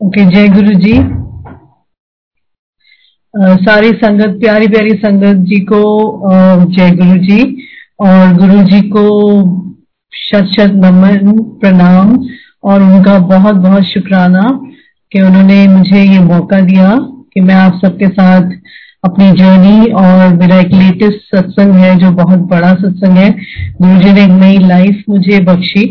Okay, जय गुरु जी सारी संगत, प्यारी प्यारी संगत जी को जय गुरु जी और गुरु जी को शत शत नमन, प्रणाम। और उनका बहुत बहुत शुक्राना कि उन्होंने मुझे ये मौका दिया कि मैं आप सबके साथ अपनी जर्नी और मेरा एक लेटेस्ट सत्संग है, जो बहुत बड़ा सत्संग है। गुरु जी ने एक नई लाइफ मुझे बख्शी।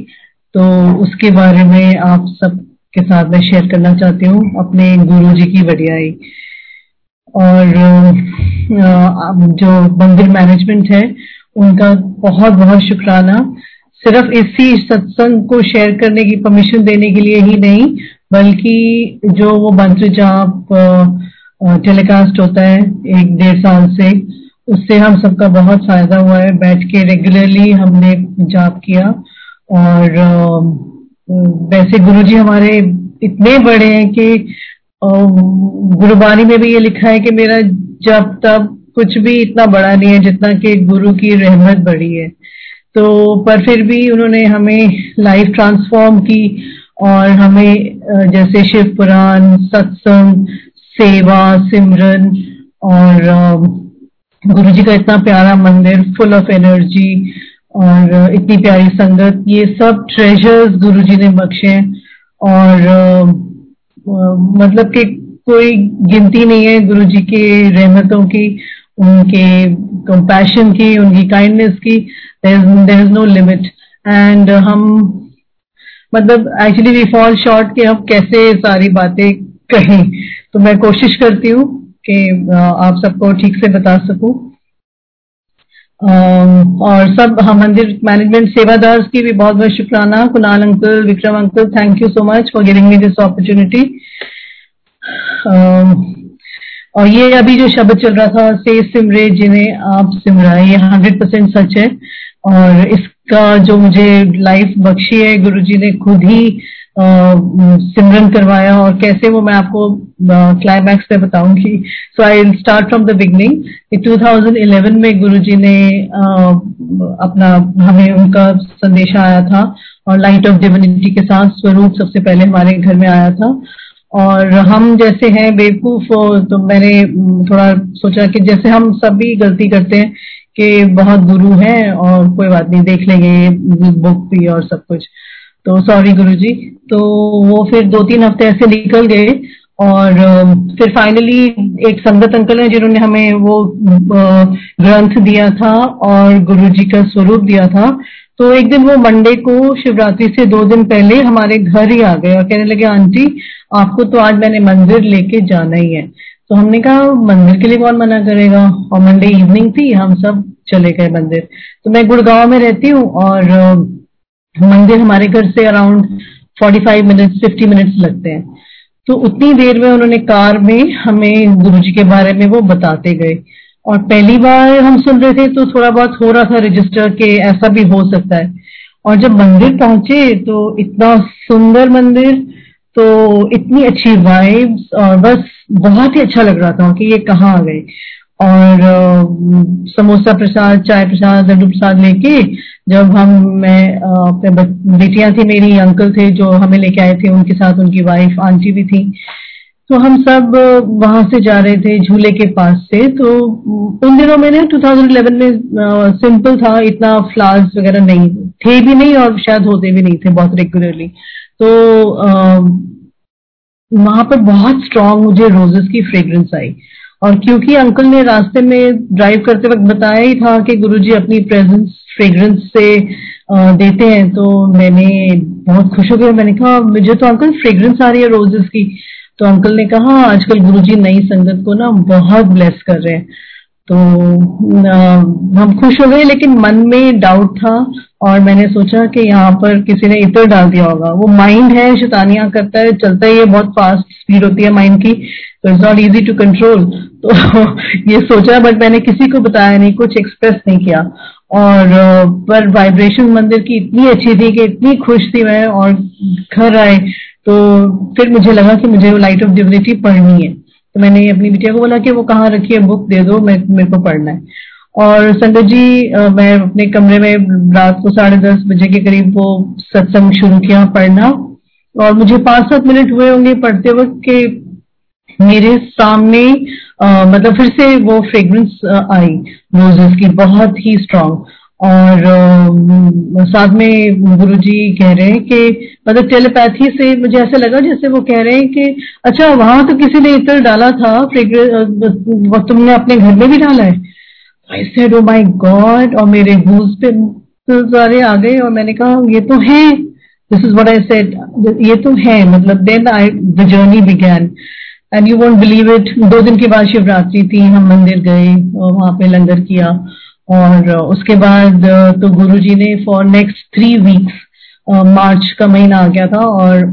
तो उसके बारे में आप सब के साथ मैं शेयर करना चाहती हूँ अपने गुरु जी की बढ़ियाई और जो मंदिर मैनेजमेंट है, उनका बहुत बहुत शुक्राना। सिर्फ़ इसी सत्संग को शेयर करने की परमिशन देने के लिए ही नहीं, बल्कि जो वो मंत्र जाप टेलीकास्ट होता है, एक डेढ़ साल से, उससे हम सबका बहुत फ़ायदा हुआ है। बैठ के रेगुलरली हमने जाप किया। और वैसे गुरु जी हमारे इतने बड़े हैं कि गुरुबानी में भी ये लिखा है कि मेरा जब तब कुछ भी इतना बड़ा नहीं है जितना कि गुरु की रहमत बड़ी है। तो पर फिर भी उन्होंने हमें लाइफ ट्रांसफॉर्म की और हमें जैसे शिव पुराण, सत्संग, सेवा, सिमरन और गुरु जी का इतना प्यारा मंदिर फुल ऑफ़ एनर्जी और इतनी प्यारी संगत, ये सब ट्रेजर्स गुरु जी ने बख्शे और मतलब कि कोई गिनती नहीं है गुरु जी की रहमतों की, उनके कंपैशन की, उनकी काइंडनेस की। There is no limit and हम मतलब एक्चुअली वी फॉल शॉर्ट कि हम कैसे सारी बातें कहें। तो मैं कोशिश करती हूँ कि आप सबको ठीक से बता सकूँ। और सब हम मंदिर मैनेजमेंट सेवादार की भी बहुत बहुत शुक्राना। Kunal uncle, Vikram uncle thank you so much for giving me this opportunity और ये अभी जो शब्द चल रहा था, से सिमरे जिन्हें आप सिमरा ये हंड्रेड परसेंट सच है। और इसका जो मुझे लाइफ बख्शी है गुरु जी ने खुद ही सिमरन करवाया और कैसे वो मैं आपको क्लाइमैक्स में बताऊँगी। So I start from the beginning 2011 में गुरुजी ने अपना, हमें उनका संदेश आया था और लाइट ऑफ़ डिविनिटी के साथ स्वरूप सबसे पहले हमारे घर में आया था। और हम जैसे हैं बेवकूफ़ तो मैंने थोड़ा सोचा कि जैसे हम सभी गलती करते हैं कि बहुत गुरु हैं और कोई बात नहीं, देख लेंगे बुक भी और सब कुछ। तो सॉरी गुरुजी। तो वो फिर दो तीन हफ़्ते ऐसे निकल गए और फिर फाइनली एक संगत अंकल है जिन्होंने हमें वो ग्रंथ दिया था और गुरुजी का स्वरूप दिया था। तो एक दिन वो मंडे को शिवरात्रि से दो दिन पहले हमारे घर ही आ गए और कहने लगे, आंटी, आपको तो आज मैंने मंदिर लेके जाना ही है। तो हमने कहा, मंदिर के लिए कौन मना करेगा? और मंडे इवनिंग थी, हम सब चले गए मंदिर। तो मैं गुड़गांव में रहती हूँ और मंदिर हमारे घर से अराउंड 45 मिनट्स 50 मिनट्स लगते हैं। तो उतनी देर में उन्होंने कार में हमें गुरु जी के बारे में वो बताते गए। और पहली बार हम सुन रहे थे तो थोड़ा बहुत हो रहा था रजिस्टर के, ऐसा भी हो सकता है। और जब मंदिर पहुँचे तो इतना सुंदर मंदिर तो इतनी अच्छी वाइब्स और बस बहुत ही अच्छा लग रहा था कि ये कहाँ आ गए। और समोसा प्रसाद, चाय प्रसाद, लड्डू प्रसाद लेके जब हम, मैं अपने बेटियाँ थी, मेरी अंकल थे जो हमें लेके आए थे, उनके साथ उनकी वाइफ आंटी भी थी। तो हम सब वहाँ से जा रहे थे झूले के पास से। तो उन दिनों में 2011 में सिंपल था, इतना फ्लावर्स वगैरह नहीं, थे भी नहीं और शायद होते भी नहीं थे बहुत रेगुलरली तो वहाँ पर बहुत स्ट्रांग मुझे रोजेस की फ्रेग्रेंस आई। और क्योंकि अंकल ने रास्ते में ड्राइव करते वक्त बताया ही था कि गुरुजी अपनी प्रेजेंस फ्रेग्रेंस से देते हैं तो मैंने बहुत खुश हो गया मैंने कहा, मुझे तो अंकल फ्रेग्रेंस आ रही है रोजेस की। तो अंकल ने कहा आजकल गुरुजी नई संगत को ना बहुत ब्लेस कर रहे हैं। तो हम खुश हो गए, लेकिन मन में डाउट था और मैंने सोचा कि यहाँ पर किसी ने इतर डाल दिया होगा। वो माइंड है, शैतानियाँ करता है, चलता है, ये बहुत फास्ट स्पीड होती है माइंड की तो it's not easy to control तो ये सोचा बट मैंने किसी को बताया नहीं, कुछ एक्सप्रेस नहीं किया। और, पर वाइब्रेशन मंदिर की इतनी अच्छी थी कि इतनी खुश थी मैं और घर आए तो फिर मुझे लगा कि मुझे वो लाइट ऑफ़ डिविनिटी पढ़नी है। तो मैंने अपनी बिटिया को बोला कि वो कहाँ रखी है बुक दे दो मैं मेरे को पढ़ना है। और संगत जी मैं अपने कमरे में रात को साढ़े दस बजे के करीब वो सत्संग शुरू किया पढ़ना। और मुझे पाँच सात मिनट हुए होंगे पढ़ते वक्त के मेरे सामने आ, मतलब फिर से वो फ्रेग्रेंस आई रोजेस की बहुत ही स्ट्रांग और साथ में गुरुजी कह रहे हैं कि मतलब टेलीपैथी से मुझे ऐसा लगा जैसे वो कह रहे हैं कि अच्छा वहाँ तो किसी ने इतर डाला था वो तुमने अपने घर में भी डाला है? I said oh my God और मेरे गूज पे सारे आ गए और मैंने कहा, ये तो है। This is what I said ये तो है। मतलब then I the journey began and you won't believe it दो दिन के बाद शिवरात्रि थी, हम मंदिर गए और वहाँ पे लंगर किया। और उसके बाद तो गुरुजी ने फॉर नेक्स्ट थ्री वीक्स मार्च का महीना आ गया था और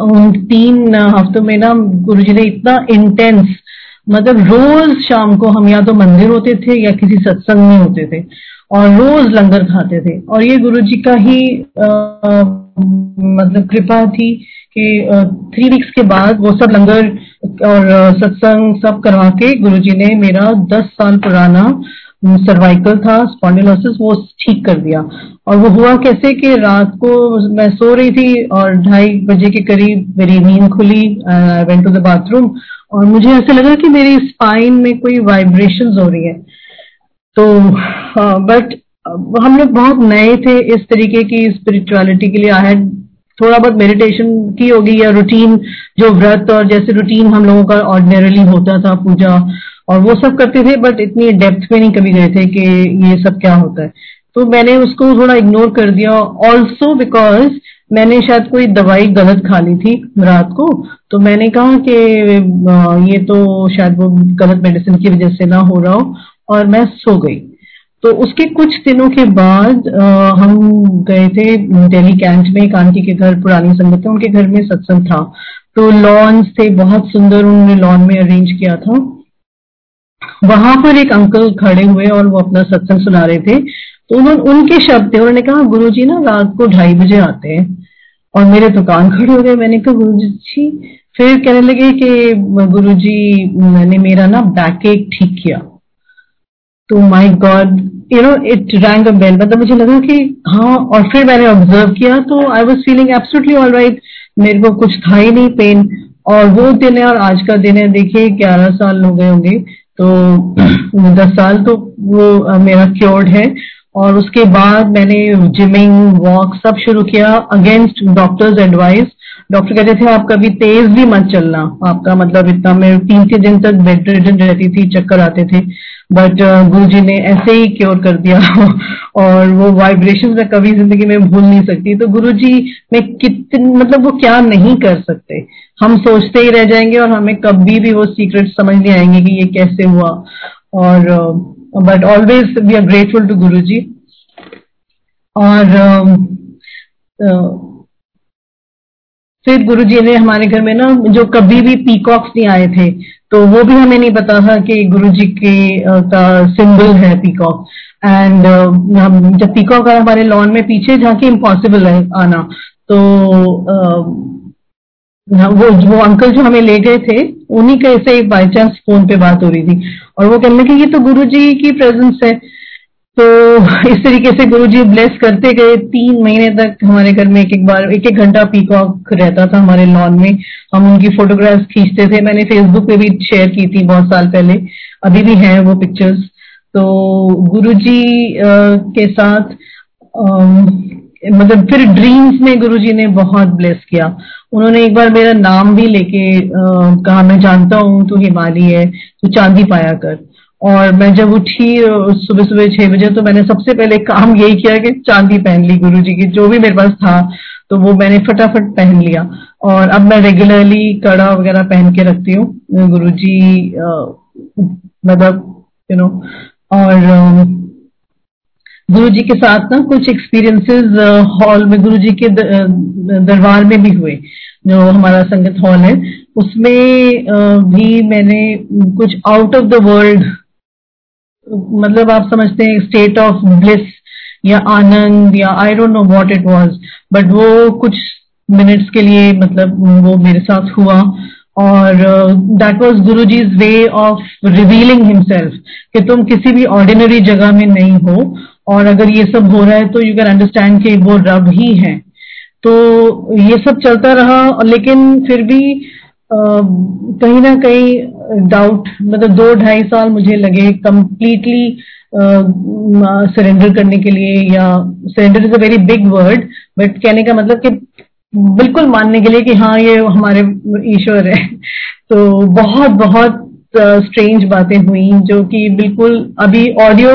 उन तीन हफ्तों में ना गुरुजी ने इतना इंटेंस मतलब रोज शाम को हम या तो मंदिर होते थे या किसी सत्संग में होते थे और रोज लंगर खाते थे। और ये गुरुजी का ही आ, मतलब कृपा थी कि थ्री वीक्स के बाद वो सब लंगर और सत्संग सब करवा के गुरुजी ने मेरा दस साल पुराना सर्वाइकल था स्पॉन्डिलोसिस वो ठीक कर दिया। और वो हुआ कैसे कि रात को मैं सो रही थी और ढाई बजे के करीब मेरी नींद खुली वेंट टू द बाथरूम और मुझे ऐसे लगा कि मेरी स्पाइन में कोई वाइब्रेशन हो रही है। तो बट हम लोग बहुत नए थे इस तरीके की स्पिरिचुअलिटी के लिए। आई थोड़ा बहुत मेडिटेशन की होगी या रूटीन जो व्रत और जैसे रूटीन हम लोगों का ऑर्डिनरली होता था, पूजा और वो सब करते थे बट इतनी डेप्थ में नहीं कभी गए थे कि ये सब क्या होता है। तो मैंने उसको थोड़ा इग्नोर कर दिया। ऑल्सो बिकॉज़ मैंने शायद कोई दवाई गलत खा ली थी रात को तो मैंने कहा कि ये तो शायद वो गलत मेडिसिन की वजह से ना हो रहा हो, और मैं सो गई। तो उसके कुछ दिनों के बाद आ, हम गए थे दिल्ली कैंट में एक आंटी के घर पुरानी संगत उनके घर में सत्संग था। तो लॉन्स थे बहुत सुंदर उन्होंने लॉन में अरेंज किया था। वहाँ पर एक अंकल खड़े हुए और वो अपना सत्संग सुना रहे थे। तो उन्होंने उनके शब्द थे उन्होंने कहा गुरु जी ना रात को ढाई बजे आते हैं। और मेरे तो कान खड़े हो गए। मैंने कहा गुरु जी फिर कहने लगे कि गुरु जी मैंने मेरा ना बैक एक ठीक किया। तो my God you know it rang bell मतलब मुझे लगा कि हाँ और फिर मैंने ऑब्ज़र्व किया तो I was feeling absolutely all right मेरे को कुछ था ही नहीं पेन और वो दिन है और आज का दिन है. देखिए, ग्यारह साल हो गए होंगे. तो दस साल तो वो मेरा क्योर्ड है. और उसके बाद मैंने जिमिंग वॉक सब शुरू किया अगेंस्ट डॉक्टर्स एडवाइस डॉक्टर कहते थे आप कभी तेज भी मत चलना। आपका मतलब इतना मैं तीन तीन दिन तक बेड रिटर्न रहती थी चक्कर आते थे। बट uh, गुरु जी ने ऐसे ही क्योर कर दिया। और वो वाइब्रेशन मैं कभी ज़िंदगी में भूल नहीं सकती। तो गुरु जी में कितने मतलब वो क्या नहीं कर सकते। हम सोचते ही रह जाएँगे और हमें कभी भी वो सीक्रेट समझ नहीं आएँगे कि ये कैसे हुआ। और but always we are grateful to Guru ji और uh, uh, फिर गुरु जी ने हमारे घर में ना जो कभी भी पीकॉक्स नहीं आए थे तो वो भी हमें नहीं पता था कि गुरु जी के का सिंबल है पीकॉक एंड हम जब पीकॉक आया हमारे लॉन में पीछे जाके इम्पॉसिबल है आना. तो वो वो अंकल जो हमें ले गए थे, उन्हीं के से बाई चांस फ़ोन पे बात हो रही थी। और वो कहने लगे, ये तो गुरु जी की प्रेजेंस है। तो इस तरीके से गुरु जी ब्लेस करते गए। तीन महीने तक हमारे घर में एक एक बार एक एक घंटा पीकॉक रहता था हमारे लॉन में। हम उनकी फोटोग्राफ्स खींचते थे। मैंने फेसबुक पे भी शेयर की थी बहुत साल पहले। अभी भी हैं वो पिक्चर्स तो गुरु जी के साथ मतलब फिर ड्रीम्स में गुरु जी ने बहुत ब्लेस किया। उन्होंने एक बार मेरा नाम भी लेके कहा, मैं जानता हूँ, तू हिमाली है, तू चांदी पाया कर। और मैं जब उठी सुबह सुबह छह बजे तो मैंने सबसे पहले काम यही किया कि चांदी पहन ली गुरु जी की, जो भी मेरे पास था तो वो मैंने फटाफट पहन लिया। और अब मैं रेगुलरली कड़ा वगैरह पहन के रखती हूँ गुरु जी मतलब यू नो और गुरु जी के साथ ना कुछ एक्सपीरियंसेस हॉल में गुरु जी के दरबार में भी हुए, जो हमारा संगत हॉल है। उसमें भी मैंने कुछ आउट ऑफ़ द वर्ल्ड मतलब आप समझते हैं स्टेट ऑफ़ ब्लिस या आनंद या I don't know what it was but वो कुछ मिनट्स के लिए मतलब वो मेरे साथ हुआ। और that was Guru ji's way of revealing himself कि तुम किसी भी ऑर्डिनरी जगह में नहीं हो और अगर ये सब हो रहा है तो यू कैन अंडरस्टैंड कि वो रब ही है। तो ये सब चलता रहा, लेकिन फिर भी कहीं ना कहीं डाउट मतलब दो ढाई साल मुझे लगे कंप्लीटली सरेंडर करने के लिए या surrender is a very big word but कहने का मतलब कि बिल्कुल मानने के लिए कि हाँ ये हमारे ईश्वर है। तो बहुत बहुत स्ट्रेंज बातें हुई जो कि बिल्कुल अभी ऑडियो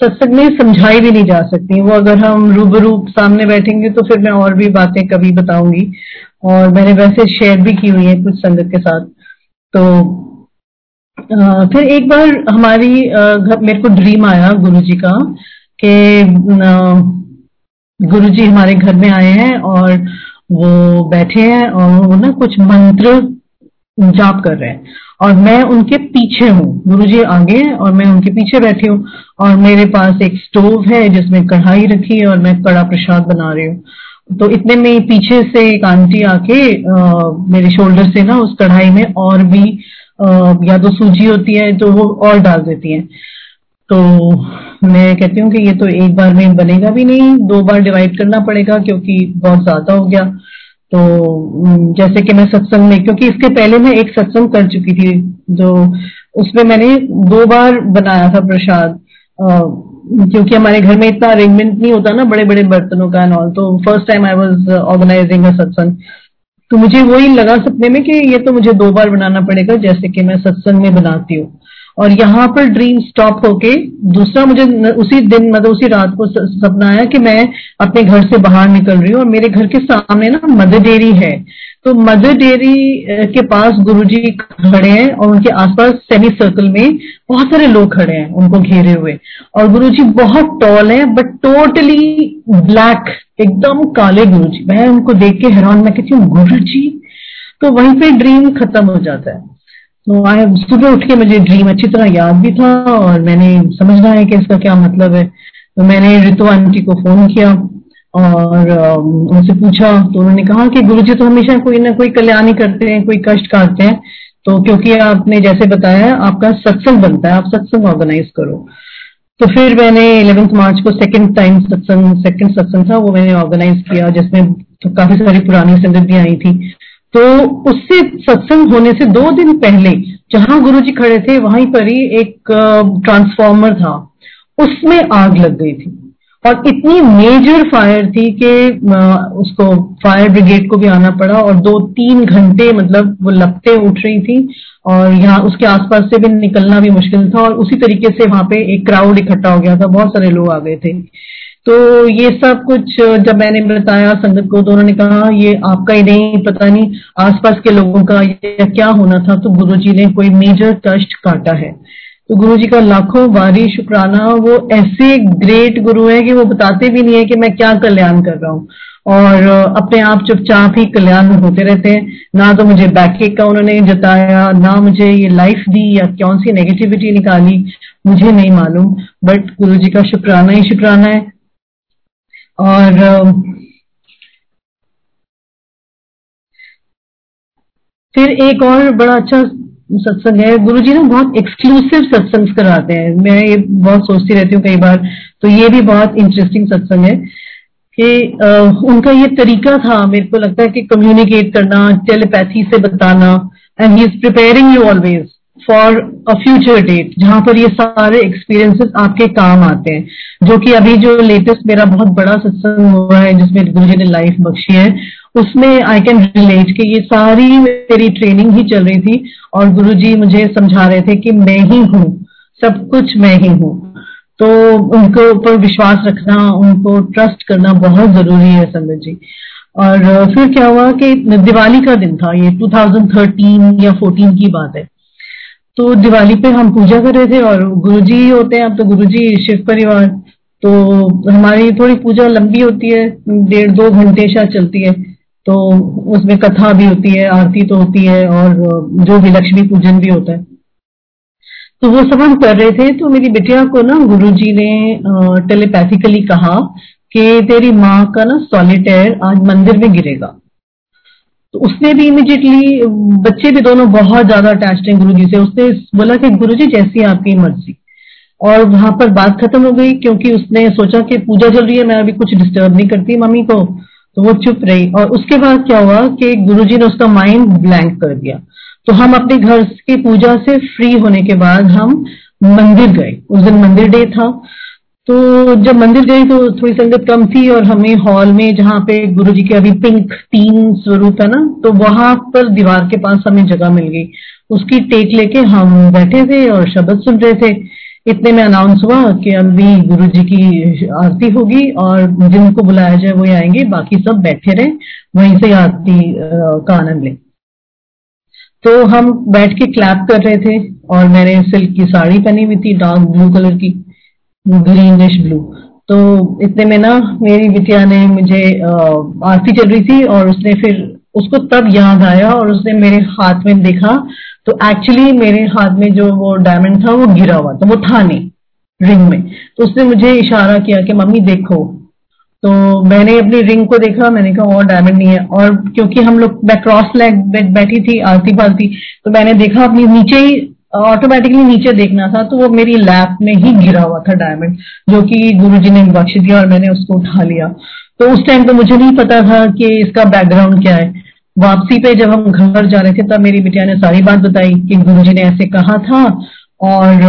सत्संग में समझाई भी नहीं जा सकती वो अगर हम रूबरू सामने बैठेंगे तो फिर मैं और भी बातें कभी बताऊँगी। और मैंने वैसे शेयर भी की हुई है कुछ संगत के साथ। तो आ, फिर एक बार हमारी घर मेरे को ड्रीम आया गुरु जी का कि गुरु जी हमारे घर में आए हैं और वो बैठे हैं और वो ना कुछ मंत्र जाप कर रहे हैं। और मैं उनके पीछे हूँ। गुरु जी आगे हैं और मैं उनके पीछे बैठी हूँ और मेरे पास एक स्टोव है जिसमें कढ़ाई रखी है और मैं कड़ा प्रसाद बना रही हूँ। तो इतने में पीछे से एक आंटी आके आ, मेरे शोल्डर से ना उस कढ़ाई में और भी आ, या तो सूजी होती है तो वो और डाल देती है। तो मैं कहती हूँ कि ये तो एक बार में बनेगा भी नहीं दो बार डिवाइड करना पड़ेगा क्योंकि बहुत ज़्यादा हो गया। तो जैसे कि मैं सत्संग में, क्योंकि इसके पहले मैं एक सत्संग कर चुकी थी, जो उसमें मैंने दो बार बनाया था प्रसाद। क्योंकि हमारे घर में इतना अरेंजमेंट नहीं होता ना बड़े बड़े बर्तनों का एंड ऑल तो first time I was organising a satsang. तो मुझे वही लगा सपने में कि ये तो मुझे दो बार बनाना पड़ेगा, जैसे कि मैं सत्संग में बनाती हूँ। और यहाँ पर ड्रीम स्टॉप होके दूसरा मुझे उसी दिन मतलब उसी रात को सपना आया कि मैं अपने घर से बाहर निकल रही हूँ और मेरे घर के सामने ना मदर डेयरी है। तो मदर डेयरी के पास गुरुजी खड़े हैं और उनके आसपास सेमी सर्कल में बहुत सारे लोग खड़े हैं उनको घेरे हुए। और गुरुजी बहुत टॉल है बट टोटली ब्लैक एकदम काले गुरुजी। मैं उनको देख के हैरान, मैं कहती हूँ गुरु तो वहीं पे ड्रीम खत्म हो जाता है। तो आई सुबह उठ के मुझे ड्रीम अच्छी तरह याद भी था और मैंने समझना है कि इसका क्या मतलब है। तो मैंने ऋतु आंटी को फ़ोन किया और उनसे पूछा। तो उन्होंने कहा कि गुरु जी तो हमेशा कोई ना कोई कल्याण ही करते हैं, कोई कष्ट काटते हैं। तो क्योंकि आपने जैसे बताया, आपका सत्संग बनता है, आप सत्संग ऑर्गेनाइज करो। तो फिर मैंने इलेवेंथ मार्च को सेकंड टाइम सत्संग सेकंड सत्संग था, वो मैंने ऑर्गेनाइज किया, जिसमें तो काफ़ी सारी पुरानी संगत भी आई थी। तो उससे सत्संग होने से दो दिन पहले, जहाँ गुरु जी खड़े थे, वहीं पर ही एक ट्रांसफॉर्मर था। उसमें आग लग गई थी। और इतनी मेजर फायर थी कि उसको फायर ब्रिगेड को भी आना पड़ा और दो तीन घंटे मतलब वो लपटे उठ रही थी और यहाँ उसके आसपास से भी निकलना भी मुश्किल था और उसी तरीके से वहाँ पे एक क्राउड इकट्ठा हो गया था। बहुत सारे लोग आ गए थे। तो ये सब कुछ, जब मैंने बताया संगत को तो उन्होंने कहा, ये आपका ही नहीं, पता नहीं आसपास के लोगों का ये क्या होना था। तो गुरुजी ने कोई मेजर कष्ट काटा है। तो गुरु जी का लाखों बारी शुक्राना, वो ऐसे ग्रेट गुरु है कि वो बताते भी नहीं है कि मैं क्या कल्याण कर रहा हूँ। और, अपने आप चुपचाप ही कल्याण होते रहते हैं। ना तो मुझे बैकेक का उन्होंने जताया, ना मुझे ये लाइफ दी या कौन सी नेगेटिविटी निकाली, मुझे नहीं मालूम। बट गुरु जी का शुक्राना ही शुक्राना है। और फिर एक और बड़ा अच्छा सत्संग है। गुरु जी ना बहुत एक्सक्लूसिव सत्संग कराते हैं। मैं ये बहुत सोचती रहती हूँ कई बार तो ये भी बहुत इंटरेस्टिंग सत्संग है कि उनका ये तरीका था, मेरे को लगता है कि कम्युनिकेट करना टेलीपैथी से बताना and he is preparing you always for a future date जहाँ पर ये सारे एक्सपीरियंसेस आपके काम आते हैं, जो कि अभी जो लेटेस्ट मेरा बहुत बड़ा सत्संग हुआ है, जिसमें गुरु जी ने लाइफ बख्शी है, उसमें आई कैन रिलेट कि ये सारी मेरी ट्रेनिंग ही चल रही थी, और गुरु जी मुझे समझा रहे थे कि मैं ही हूँ, सब कुछ मैं ही हूँ। तो उनके ऊपर विश्वास रखना, उनको ट्रस्ट करना बहुत ज़रूरी है संगत जी। और, फिर क्या हुआ कि दिवाली का दिन था, ये 2013 या 14 की बात है। तो दिवाली पे हम पूजा कर रहे थे और गुरुजी होते हैं, अब तो गुरुजी, शिव परिवार तो हमारी थोड़ी पूजा लंबी होती है, डेढ़ दो घंटे शायद चलती है तो उसमें कथा भी होती है, आरती तो होती है और जो भी लक्ष्मी पूजन भी होता है। तो वो सब हम कर रहे थे तो मेरी बिटिया को ना गुरुजी ने टेलीपैथिकली कहा कि तेरी माँ का ना सॉलिटेयर आज मंदिर में गिरेगा। तो उसने भी इमिजिएटली बच्चे भी दोनों बहुत ज़्यादा अटैच हैं गुरु जी से। उसने बोला कि गुरु जी जैसी आपकी मर्ज़ी। और वहाँ पर बात खत्म हो गई क्योंकि उसने सोचा कि पूजा चल रही है, मैं अभी कुछ डिस्टर्ब नहीं करती मम्मी को। तो वो चुप रही। और उसके बाद क्या हुआ कि गुरुजी ने उसका माइंड ब्लैंक कर दिया। तो हम अपने घर की पूजा से फ्री होने के बाद हम मंदिर गए। उस दिन मंदिर डे था। तो जब मंदिर गई तो थोड़ी संगत कम थी और हमें हॉल में जहाँ पे गुरु जी के अभी पिंक तीन स्वरूप है ना तो वहाँ पर दीवार के पास हमें जगह मिल गई। उसकी टेक लेके हम बैठे थे और शब्द सुन रहे थे। इतने में अनाउंस हुआ कि अभी गुरु जी की आरती होगी और जिनको बुलाया जाए वो आएँगे, बाकी सब बैठे रहे, वहीं से आरती का आनंद लें। तो हम बैठ के क्लैप कर रहे थे और मैंने सिल्क की साड़ी पहनी हुई थी डार्क ब्लू कलर की। Greenish blue. तो इतने में ना मेरी बिटिया ने मुझे आरती चल रही थी और उसने फिर उसको तब याद आया और उसने मेरे हाथ में देखा। तो एक्चुअली मेरे हाथ में जो वो डायमंड था वो गिरा हुआ था, वो था नहीं रिंग में। तो उसने मुझे इशारा किया कि, मम्मी, देखो। तो मैंने अपनी रिंग को देखा, मैंने कहा, और डायमंड नहीं है। और क्योंकि हम लोग, मैं क्रॉस लेग बैठी थी आलती पालती तो मैंने देखा अपनी नीचे ही ऑटोमेटिकली नीचे देखना था तो वो मेरी लैप में ही गिरा हुआ था डायमंड जो कि गुरुजी ने बख्श दिया और मैंने उसको उठा लिया। तो उस टाइम तो मुझे नहीं पता था कि इसका बैकग्राउंड क्या है। वापसी पे जब हम घर जा रहे थे, तब मेरी बिटिया ने सारी बात बताई कि गुरुजी ने ऐसे कहा था और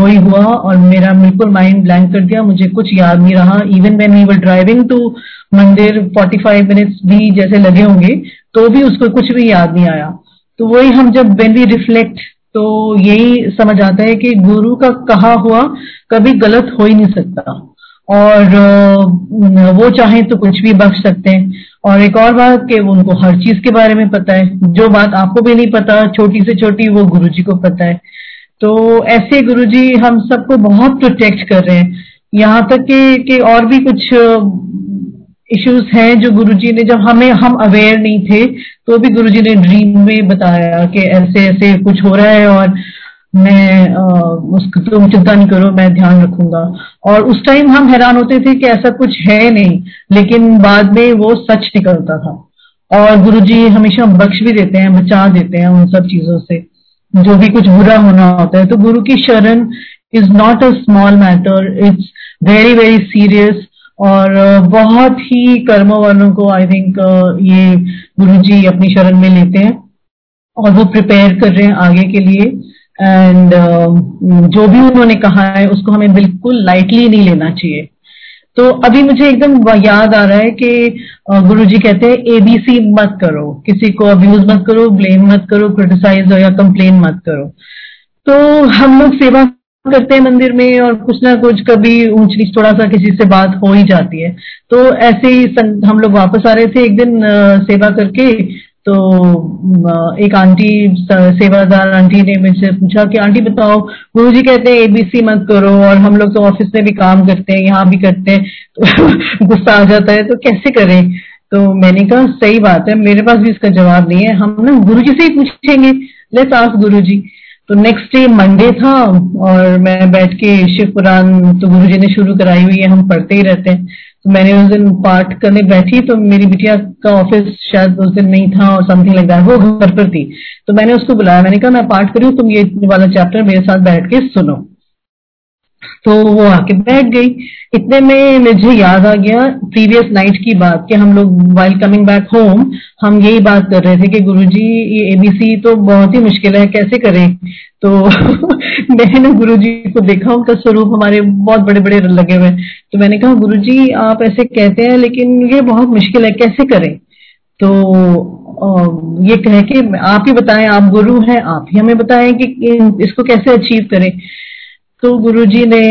वही हुआ और मेरा बिल्कुल माइंड ब्लैंक कर दिया। मुझे कुछ याद नहीं रहा। Even when we were driving to mandir 45 minutes भी जैसे लगे होंगे तो भी उसको कुछ भी याद नहीं आया। तो वही हम जब वेन वी रिफ्लेक्ट तो यही समझ आता है कि गुरु का कहा हुआ कभी गलत हो ही नहीं सकता। और वो चाहे तो कुछ भी बख्श सकते हैं। और एक और बात कि उनको हर चीज़ के बारे में पता है। जो बात आपको भी नहीं पता, छोटी से छोटी, वो गुरुजी को पता है। तो ऐसे गुरुजी हम सबको बहुत प्रोटेक्ट कर रहे हैं। यहाँ तक कि और भी कुछ इश्यूज़ हैं जो गुरुजी ने, जब हमें, हम अवेयर नहीं थे तो भी गुरुजी ने ड्रीम में बताया कि ऐसे ऐसे कुछ हो रहा है और मैं उसको तुम चिंता नहीं करो, मैं ध्यान रखूँगा। और उस टाइम हम हैरान होते थे कि ऐसा कुछ है नहीं, लेकिन बाद में वो सच निकलता था। और गुरुजी हमेशा बख्श भी देते हैं, बचा देते हैं उन सब चीज़ों से। जो भी कुछ बुरा होना होता है तो गुरु की शरण is not a small matter it's very very serious और बहुत ही कर्म वालों को आई थिंक ये गुरु जी अपनी शरण में लेते हैं और वो प्रिपेयर कर रहे हैं आगे के लिए। एंड जो भी उन्होंने कहा है, उसको हमें बिल्कुल लाइटली नहीं लेना चाहिए। तो अभी मुझे एकदम याद आ रहा है कि गुरु जी कहते हैं एबीसी मत करो। किसी को अब्यूज मत करो ब्लेम मत करो क्रिटिसाइज या कंप्लेन मत करो। तो हम लोग सेवा करते हैं मंदिर में और कुछ ना कुछ कभी ऊंच नीच थोड़ा सा किसी से बात हो ही जाती है। तो ऐसे ही हम लोग वापस आ रहे थे एक दिन सेवा करके। तो एक आंटी सेवादार आंटी ने मुझसे पूछा कि, आंटी, बताओ गुरु जी कहते हैं एबीसी मत करो और हम लोग तो ऑफ़िस में भी काम करते हैं, यहाँ भी करते हैं। तो गुस्सा आ जाता है तो कैसे करें? तो मैंने कहा, सही बात है, मेरे पास भी इसका जवाब नहीं है, हम ना गुरु जी से ही पूछेंगे। लेट्स आस्क गुरु जी तो नेक्स्ट डे मंडे था और मैं बैठ के शिव पुराण तो गुरु जी ने शुरू कराई हुई है, हम पढ़ते ही रहते हैं। तो मैंने उस दिन पाठ करने बैठी तो मेरी बिटिया का ऑफ़िस शायद उस दिन नहीं था और समथिंग लग दैट वो घर पर थी। तो मैंने उसको बुलाया, मैंने कहा, मैं पाठ करी तुम ये वाला चैप्टर मेरे साथ बैठ के सुनो। तो वो आके बैठ गई। इतने में मुझे याद आ गया प्रीवियस नाइट की बात कि हम लोग वाइल कमिंग बैक होम हम यही बात कर रहे थे कि गुरुजी, ये एबीसी तो बहुत ही मुश्किल है, कैसे करें? तो मैंने गुरु जी को देखा, उनका स्वरूप हमारे बहुत बड़े बड़े लगे हुए तो मैंने कहा गुरु जी आप ऐसे कहते हैं? लेकिन ये बहुत मुश्किल है, कैसे करें? तो ये कह के आप ही बताएँ, आप गुरु हैं, आप ही हमें बताएँ कि इसको कैसे अचीव करें। तो गुरु जी ने,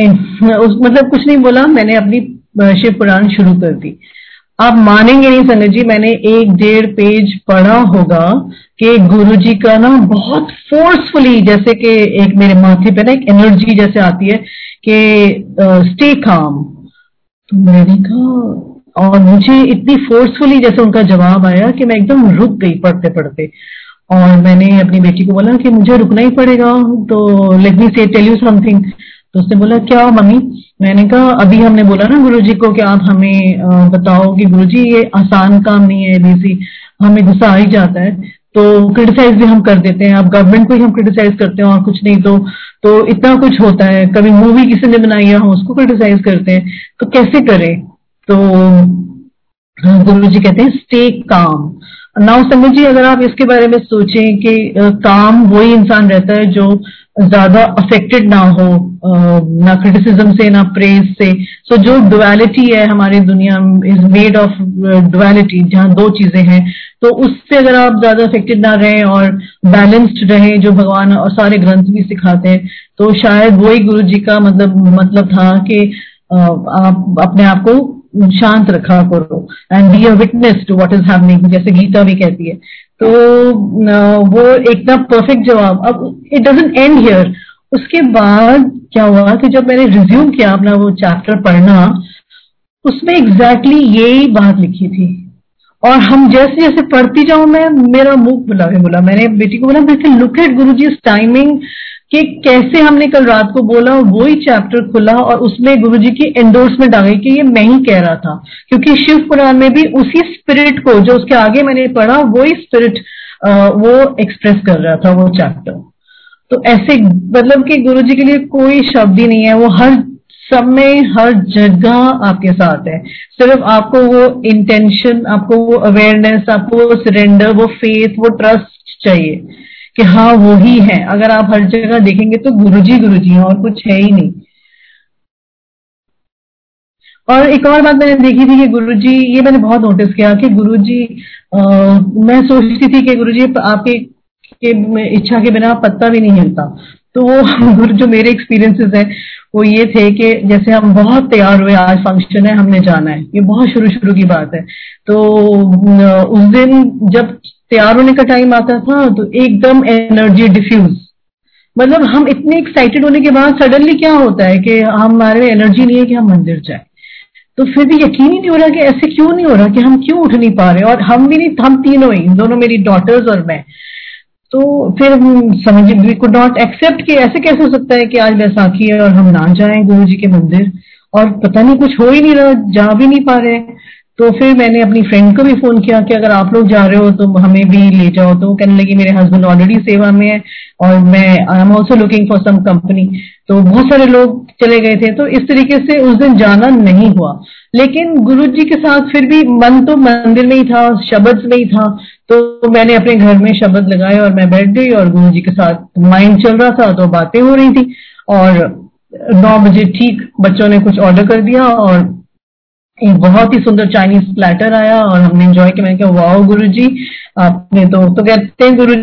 उस मतलब कुछ नहीं बोला, मैंने अपनी शिव पुराण शुरू कर दी। आप मानेंगे नहीं संजय जी, मैंने एक डेढ़ पेज पढ़ा होगा कि गुरु जी का ना बहुत फोर्सफुली जैसे कि एक मेरे माथे पे ना एक एनर्जी जैसे आती है कि स्टे काम तो मैंने कहा, और मुझे इतनी फोर्सफुली जैसे उनका जवाब आया कि मैं एकदम रुक गई पढ़ते पढ़ते और मैंने अपनी बेटी को बोला कि मुझे रुकना ही पड़ेगा तो लेट मी से टेल यू समथिंग तो उसने बोला, क्या मम्मी? मैंने कहा, अभी हमने बोला ना गुरुजी को कि आप हमें बताओ कि गुरुजी, ये आसान काम नहीं है एबीसी हमें गुस्सा ही जाता है। तो क्रिटिसाइज भी हम कर देते हैं। आप गवर्नमेंट को ही हम क्रिटिसाइज करते हैं और कुछ नहीं तो तो इतना कुछ होता है। कभी मूवी किसी ने बनाई है, हम उसको क्रिटिसाइज करते हैं। तो कैसे करें? तो गुरु जी कहते हैं स्टे काम नाउ संगत जी अगर आप इसके बारे में सोचें कि काम वही इंसान रहता है जो ज़्यादा अफेक्टेड ना हो ना क्रिटिसिज्म से ना प्रेज से। सो so, जो डुअलिटी है हमारी दुनिया इज़ मेड ऑफ़ डुअलिटी जहाँ दो चीज़ें हैं। तो उससे अगर आप ज़्यादा अफेक्टेड ना रहें और बैलेंस्ड रहें जो भगवान और सारे ग्रंथ भी सिखाते हैं तो शायद वही गुरु जी का मतलब मतलब था कि आप अपने आप को शांत रखा करो and be a witness to what is happening जैसे गीता भी कहती है। तो वो एकदम परफेक्ट जवाब, अब इट डजेंट एंड हियर उसके बाद क्या हुआ कि जब मैंने रिज्यूम किया अपना वो चैप्टर पढ़ना, उसमें एग्जैक्टली exactly यही बात लिखी थी। और हम जैसे जैसे पढ़ती जाऊँ, मैं, मेरा मुँह बुला बोला। मैंने बेटी को बोला, बेटे look at Guru ji timing कि कैसे हमने कल रात को बोला, वही चैप्टर खुला और उसमें गुरु जी की एंडोर्समेंट आ गई कि ये मैं ही कह रहा था। क्योंकि शिव पुराण में भी उसी स्पिरिट को, जो उसके आगे मैंने पढ़ा, वही स्पिरिट वो एक्सप्रेस कर रहा था, वो चैप्टर तो ऐसे मतलब कि गुरु जी के लिए कोई शब्द ही नहीं है, वो हर समय, हर जगह आपके साथ है। सिर्फ़ आपको वो इंटेंशन आपको वो अवेयरनेस आपको वो सरेंडर वो फेथ वो ट्रस्ट चाहिए। कि हाँ वो ही है। अगर आप हर जगह देखेंगे तो गुरुजी गुरुजी है और कुछ है ही नहीं। और एक और बात मैंने देखी थी कि गुरुजी, ये मैंने बहुत नोटिस किया कि गुरुजी मैं सोचती थी कि गुरुजी, आपके, के इच्छा के बिना पत्ता भी नहीं हिलता। तो वो गुरु, जो मेरे एक्सपीरियंसेस हैं, वो ये थे कि जैसे हम बहुत तैयार हुए, आज फ़ंक्शन है, हमने जाना है। ये बहुत शुरू शुरू की बात है। तो उस दिन जब तैयार होने का टाइम आता था तो एकदम एनर्जी डिफ्यूज मतलब हम इतने एक्साइटेड होने के बाद सडनली क्या होता है कि हमारे में एनर्जी नहीं है कि हम मंदिर जाए। तो फिर भी यकीन ही नहीं हो रहा कि ऐसे क्यों नहीं हो रहा कि हम क्यों उठ नहीं पा रहे? और हम भी नहीं, हम तीनों ही, दोनों मेरी डॉटर्स और मैं। तो फिर हम समझ वी कुड नॉट एक्सेप्ट कि ऐसे कैसे हो सकता है कि आज बैसाखी है और हम ना जाएँ गुरु जी के मंदिर। और पता नहीं कुछ हो ही नहीं रहा, जा भी नहीं पा रहे। तो फिर मैंने अपनी फ्रेंड को भी फ़ोन किया कि अगर आप लोग जा रहे हो तो हमें भी ले जाओ। तो कहने लगी, मेरे हस्बैंड ऑलरेडी सेवा में है और मैं I am also looking for some company तो बहुत सारे लोग चले गए थे। तो इस तरीके से उस दिन जाना नहीं हुआ। लेकिन गुरु जी के साथ फिर भी मन तो मंदिर में ही था, शब्द में ही था। तो मैंने अपने घर में शब्द लगाए और मैं बैठ गई और गुरु जी के साथ माइंड चल रहा था तो बातें हो रही थी। और नौ बजे ठीक बच्चों ने कुछ ऑर्डर कर दिया और एक बहुत ही सुंदर चाइनीज़ प्लेटर आया और हमने एंजॉय किया। मैंने कहा, वाओ गुरु जी आपने तो तो कहते हैं गुरु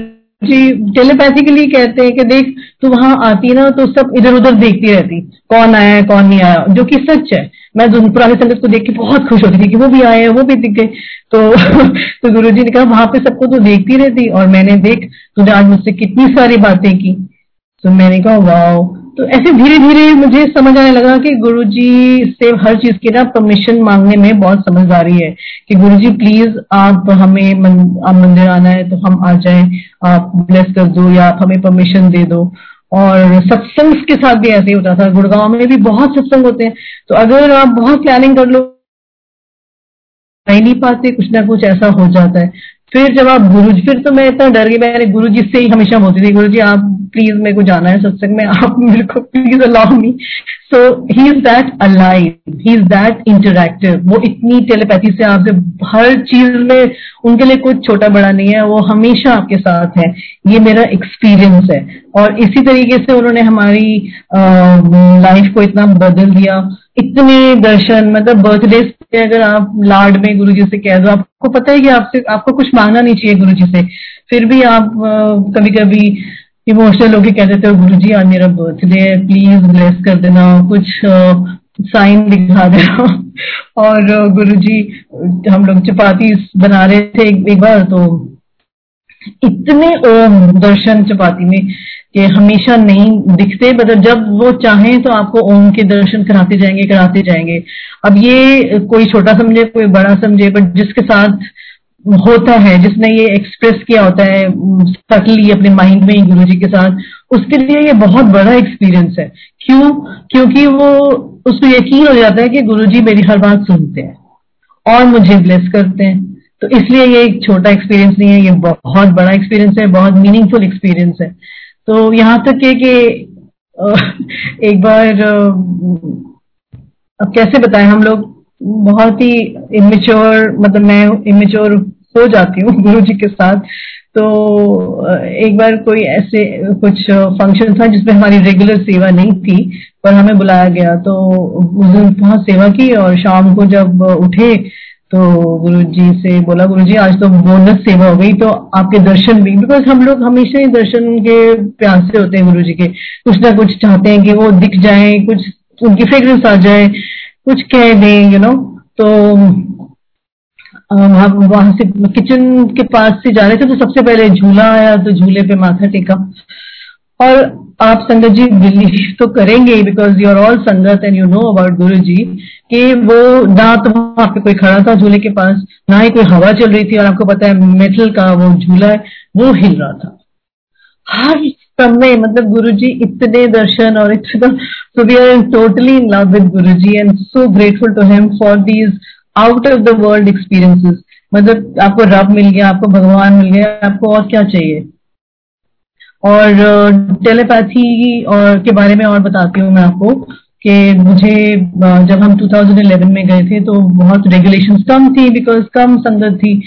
जी टेलीपैथिकली कहते हैं कि, देख, तू वहाँ आती ना तो सब इधर उधर देखती रहती। कौन आया है, कौन नहीं आया? जो कि सच है। मैं पुराने संगत को देख के बहुत खुश होती थी कि वो भी आए हैं, वो भी दिख गए। तो तो गुरु जी ने कहा, वहाँ पे सबको तो देखती रहती। और मैंने देख, तूने आज मुझसे कितनी सारी बातें की? तो मैंने कहा, वाओ तो ऐसे धीरे धीरे मुझे समझ आने लगा कि गुरुजी से हर चीज़ की ना परमिशन मांगने में बहुत समझदारी है कि गुरुजी प्लीज़ आप हमें मन, आप मंदिर आना है तो हम आ जाएँ आप ब्लेस कर दो या आप हमें परमिशन दे दो। और सत्संग के साथ भी ऐसे ही होता था गुड़गांव में भी बहुत सत्संग होते हैं। तो अगर आप बहुत प्लानिंग कर लो नहीं पाते कुछ ना कुछ ऐसा हो जाता है। फिर जब आप गुरु जी फिर तो मैं इतना डर गई मैंने गुरु जी से ही हमेशा बोलती थी गुरु जी आप प्लीज़ मेरे को जाना है सत्संग में, आप मेरे को please allow me so he is that alive he is that interactive वो इतनी टेलीपैथी से आपसे हर चीज़ में उनके लिए कुछ छोटा बड़ा नहीं है, वो हमेशा आपके साथ है। ये मेरा एक्सपीरियंस है। और इसी तरीके से उन्होंने हमारी लाइफ को इतना बदल दिया। इतने दर्शन मतलब बर्थडे से अगर आप लाड में गुरु जी से कह दो, आपको पता है कि आपसे, आपको कुछ मांगना नहीं चाहिए गुरु जी से। फिर भी आप कभी कभी इमोशनल होके कह देते हो गुरु जी आज मेरा बर्थडे है प्लीज़ ब्लेस कर देना, कुछ साइन दिखा देना। और गुरु जी हम लोग चपाती बना रहे थे एक बार तो इतने ओम दर्शन चपाती में कि हमेशा नहीं दिखते मतलब जब वो चाहें तो आपको ओम के दर्शन कराते जाएँगे कराते जाएँगे। अब ये कोई छोटा समझे, कोई बड़ा समझे बट जिसके साथ होता है, जिसने ये एक्सप्रेस किया होता है सटली अपने माइंड में गुरु जी के साथ, उसके लिए ये बहुत बड़ा एक्सपीरियंस है। क्यों? क्योंकि वो, उसको यकीन हो जाता है कि गुरु जी मेरी हर बात सुनते हैं और मुझे ब्लेस करते हैं। तो इसलिए ये एक छोटा एक्सपीरियंस नहीं है, ये बहुत बड़ा एक्सपीरियंस है, बहुत मीनिंगफुल एक्सपीरियंस है। तो यहाँ तक है कि एक बार अब कैसे बताएँ हम लोग? बहुत ही इमेच्योर मतलब मैं इमेच्योर हो जाती हूँ गुरु जी के साथ। तो एक बार कोई ऐसे कुछ फ़ंक्शन था जिसमें हमारी रेगुलर सेवा नहीं थी, पर हमें बुलाया गया। तो उस दिन वहाँ सेवा की और शाम को जब उठे तो गुरु जी से बोला गुरु जी आज तो बोनस सेवा हो गई तो आपके दर्शन भी बिकॉज़ हम लोग हमेशा ही दर्शन के प्यास होते हैं गुरु जी के। कुछ ना कुछ चाहते हैं कि वो दिख जाए, कुछ उनकी फ्रेग्रेंस आ जाए, कुछ कह दें यू नो तो हम वहाँ से किचन के पास से जा रहे थे तो सबसे पहले झूला आया तो झूले पे माथा टेका। और आप संगत जी बिलीव तो करेंगे because you are all sangat and you know about Guru ji कि वो ना तो वहाँ पे कोई खड़ा था झूले के पास, ना ही कोई हवा चल रही थी और आपको पता है मेटल का वो झूला है, वो हिल रहा था। हर समय मतलब गुरु जी इतने दर्शन और इतना so we are totally in love with Guru ji and so grateful to him for these out of the world experiences मतलब आपको रब मिल गया, आपको भगवान मिल गया, आपको और क्या चाहिए? और टेलीपैथी और के बारे में और बताती हूँ मैं आपको कि मुझे जब हम 2011 में गए थे तो बहुत रेगुलेशंस कम थी बिकॉज़ कम संगत थी।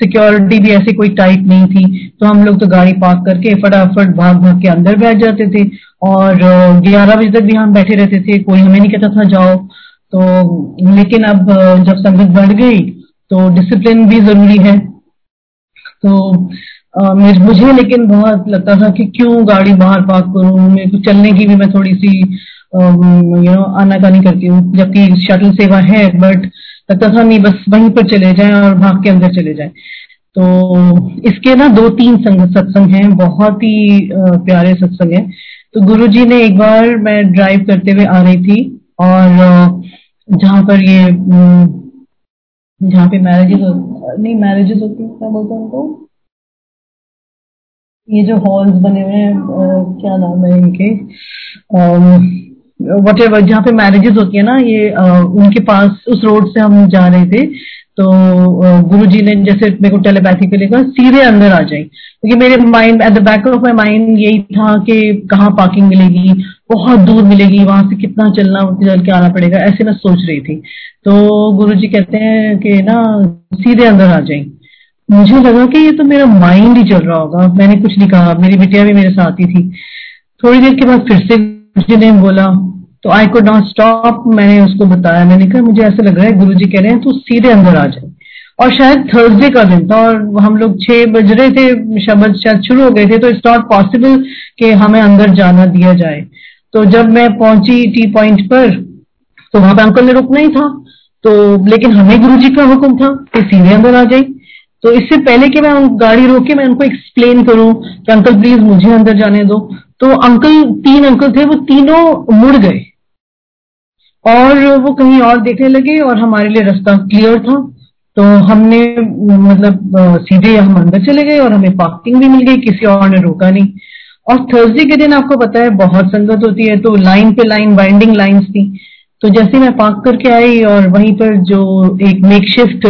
सिक्योरिटी भी ऐसी कोई टाइट नहीं थी। तो हम लोग तो गाड़ी पार्क करके फटाफट भाग भाग के अंदर बैठ जाते थे और ग्यारह बजे तक भी हम बैठे रहते थे। कोई हमें नहीं कहता था, जाओ। तो लेकिन अब जब संगत बढ़ गई तो डिसिप्लिन भी ज़रूरी है। तो मुझे लेकिन बहुत लगता था कि क्यों गाड़ी बाहर पार्क करूँ? मेरे को चलने की भी मैं थोड़ी सी यू नो आनाकानी करती हूँ। जबकि शटल सेवा है बट लगता था नहीं बस वहीं पर चले जाएँ और भाग के अंदर चले जाएँ। तो इसके ना दो तीन सत्संग हैं, बहुत ही प्यारे सत्संग हैं। तो गुरुजी ने एक बार मैं ड्राइव करते हुए आ रही थी और जहाँ पर ये जहाँ पे मैरिजेस नहीं मैरिजेस होती क्या बोलते हैं उनको? ये जो हॉल्स बने हुए हैं क्या नाम है इनके? वट एवर जहाँ पे मैरिजेस होती है ना ये आ, उनके पास उस रोड से हम जा रहे थे तो गुरु जी ने जैसे मेरे को टेलीपैथी पे लिखा सीधे अंदर आ जाए। क्योंकि मेरे mind at the back of my mind यही था कि कहाँ पार्किंग मिलेगी बहुत दूर मिलेगी वहाँ से कितना चलना चल के आना पड़ेगा ऐसे मैं सोच रही थी। तो गुरु जी कहते हैं कि ना सीधे अंदर आ जाए। मुझे लगा कि ये तो मेरा माइंड ही चल रहा होगा। मैंने कुछ नहीं कहा। मेरी बिटिया भी मेरे साथ ही थी। थोड़ी देर के बाद फिर से गुरु जी ने बोला तो आई कुड नॉट स्टॉप मैंने उसको बताया। मैंने कहा, मुझे ऐसा लग रहा है गुरु जी कह रहे हैं तो सीधे अंदर आ जाए। और शायद थर्सडे का दिन था और हम लोग छह बज रहे थे, शब्द शायद शुरू हो गए थे तो इट्स नॉट पॉसिबल कि हमें अंदर जाना दिया जाए। तो जब मैं पहुँची टी पॉइंट पर तो वहाँ पर अंकल ने रुकना ही था। तो लेकिन हमें गुरु जी का हुक्म था कि सीधे अंदर आ जाए तो इससे पहले कि मैं गाड़ी रोक के मैं उनको एक्सप्लेन करूँ कि अंकल प्लीज़ मुझे अंदर जाने दो। तो अंकल तीन अंकल थे, वो तीनों मुड़ गए। और वो कहीं और देखने लगे और हमारे लिए रास्ता क्लियर था। तो हमने मतलब सीधे हम अंदर चले गए और हमें पार्किंग भी मिल गई, किसी और ने रोका नहीं। और थर्सडे के दिन आपको पता है, बहुत संगत होती है तो लाइन पे लाइन बाइंडिंग लाइंस थी। तो जैसे मैं पार्क करके आई और वहीं पर जो एक मेक शिफ्ट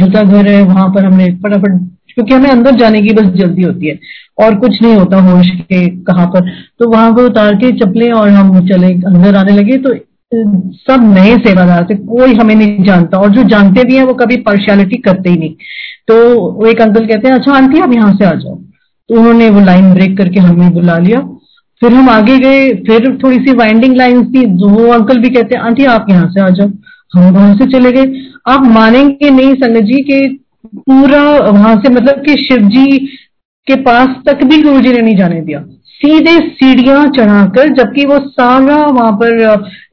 जूता घर है, वहाँ पर हमने फटाफट, क्योंकि हमें अंदर जाने की बस जल्दी होती है और कुछ नहीं होता होश के कहाँ पर। तो वहाँ पर उतार के चपले और हम चले, अंदर आने लगे। तो सब नए सेवादार थे, कोई हमें नहीं जानता और जो जानते भी हैं वो कभी पार्शियलिटी करते ही नहीं। तो एक अंकल कहते हैं अच्छा आंटी, आप यहाँ से आ जाओ। तो उन्होंने वो लाइन ब्रेक करके हमें बुला लिया। फिर हम आगे गए, फिर थोड़ी सी वाइंडिंग लाइन थी, वो अंकल भी कहते, आंटी, आप यहाँ से आ जाओ। हम वहाँ से चले गए। आप मानेंगे नहीं, संगत जी, के पूरा वहाँ से मतलब कि शिव जी के पास तक भी गुरु जी ने नहीं जाने दिया। सीधे सीढ़ियाँ चढ़ाकर, जबकि वो सारा वहाँ पर,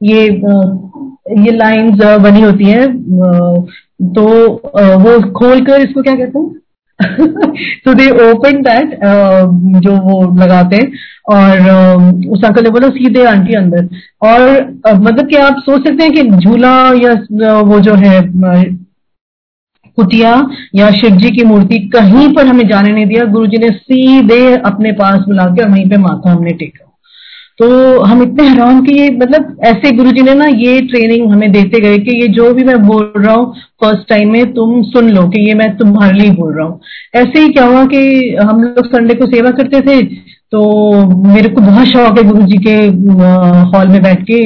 ये ये लाइंस बनी होती है तो वो खोलकर इसको क्या कहते हैं? तो दे ओपन दैट जो वो लगाते हैं और उस अंकल ने बोला, सीधे आंटी अंदर। और मतलब कि आप सोच सकते हैं कि झूला या वो जो है कुटिया या शिव जी की मूर्ति कहीं पर हमें जाने नहीं दिया। गुरु जी ने सीधे अपने पास बुला के वहीं पे माथा हमने टेका। तो हम इतने हैरान कि ये मतलब ऐसे गुरु जी ने ना ये ट्रेनिंग हमें देते गए कि ये जो भी मैं बोल रहा हूँ फ़र्स्ट टाइम में तुम सुन लो कि ये मैं तुम्हारे लिए बोल रहा हूँ। ऐसे ही क्या हुआ कि हम लोग संडे को सेवा करते थे तो मेरे को बहुत शौक है गुरु जी के हॉल में बैठ के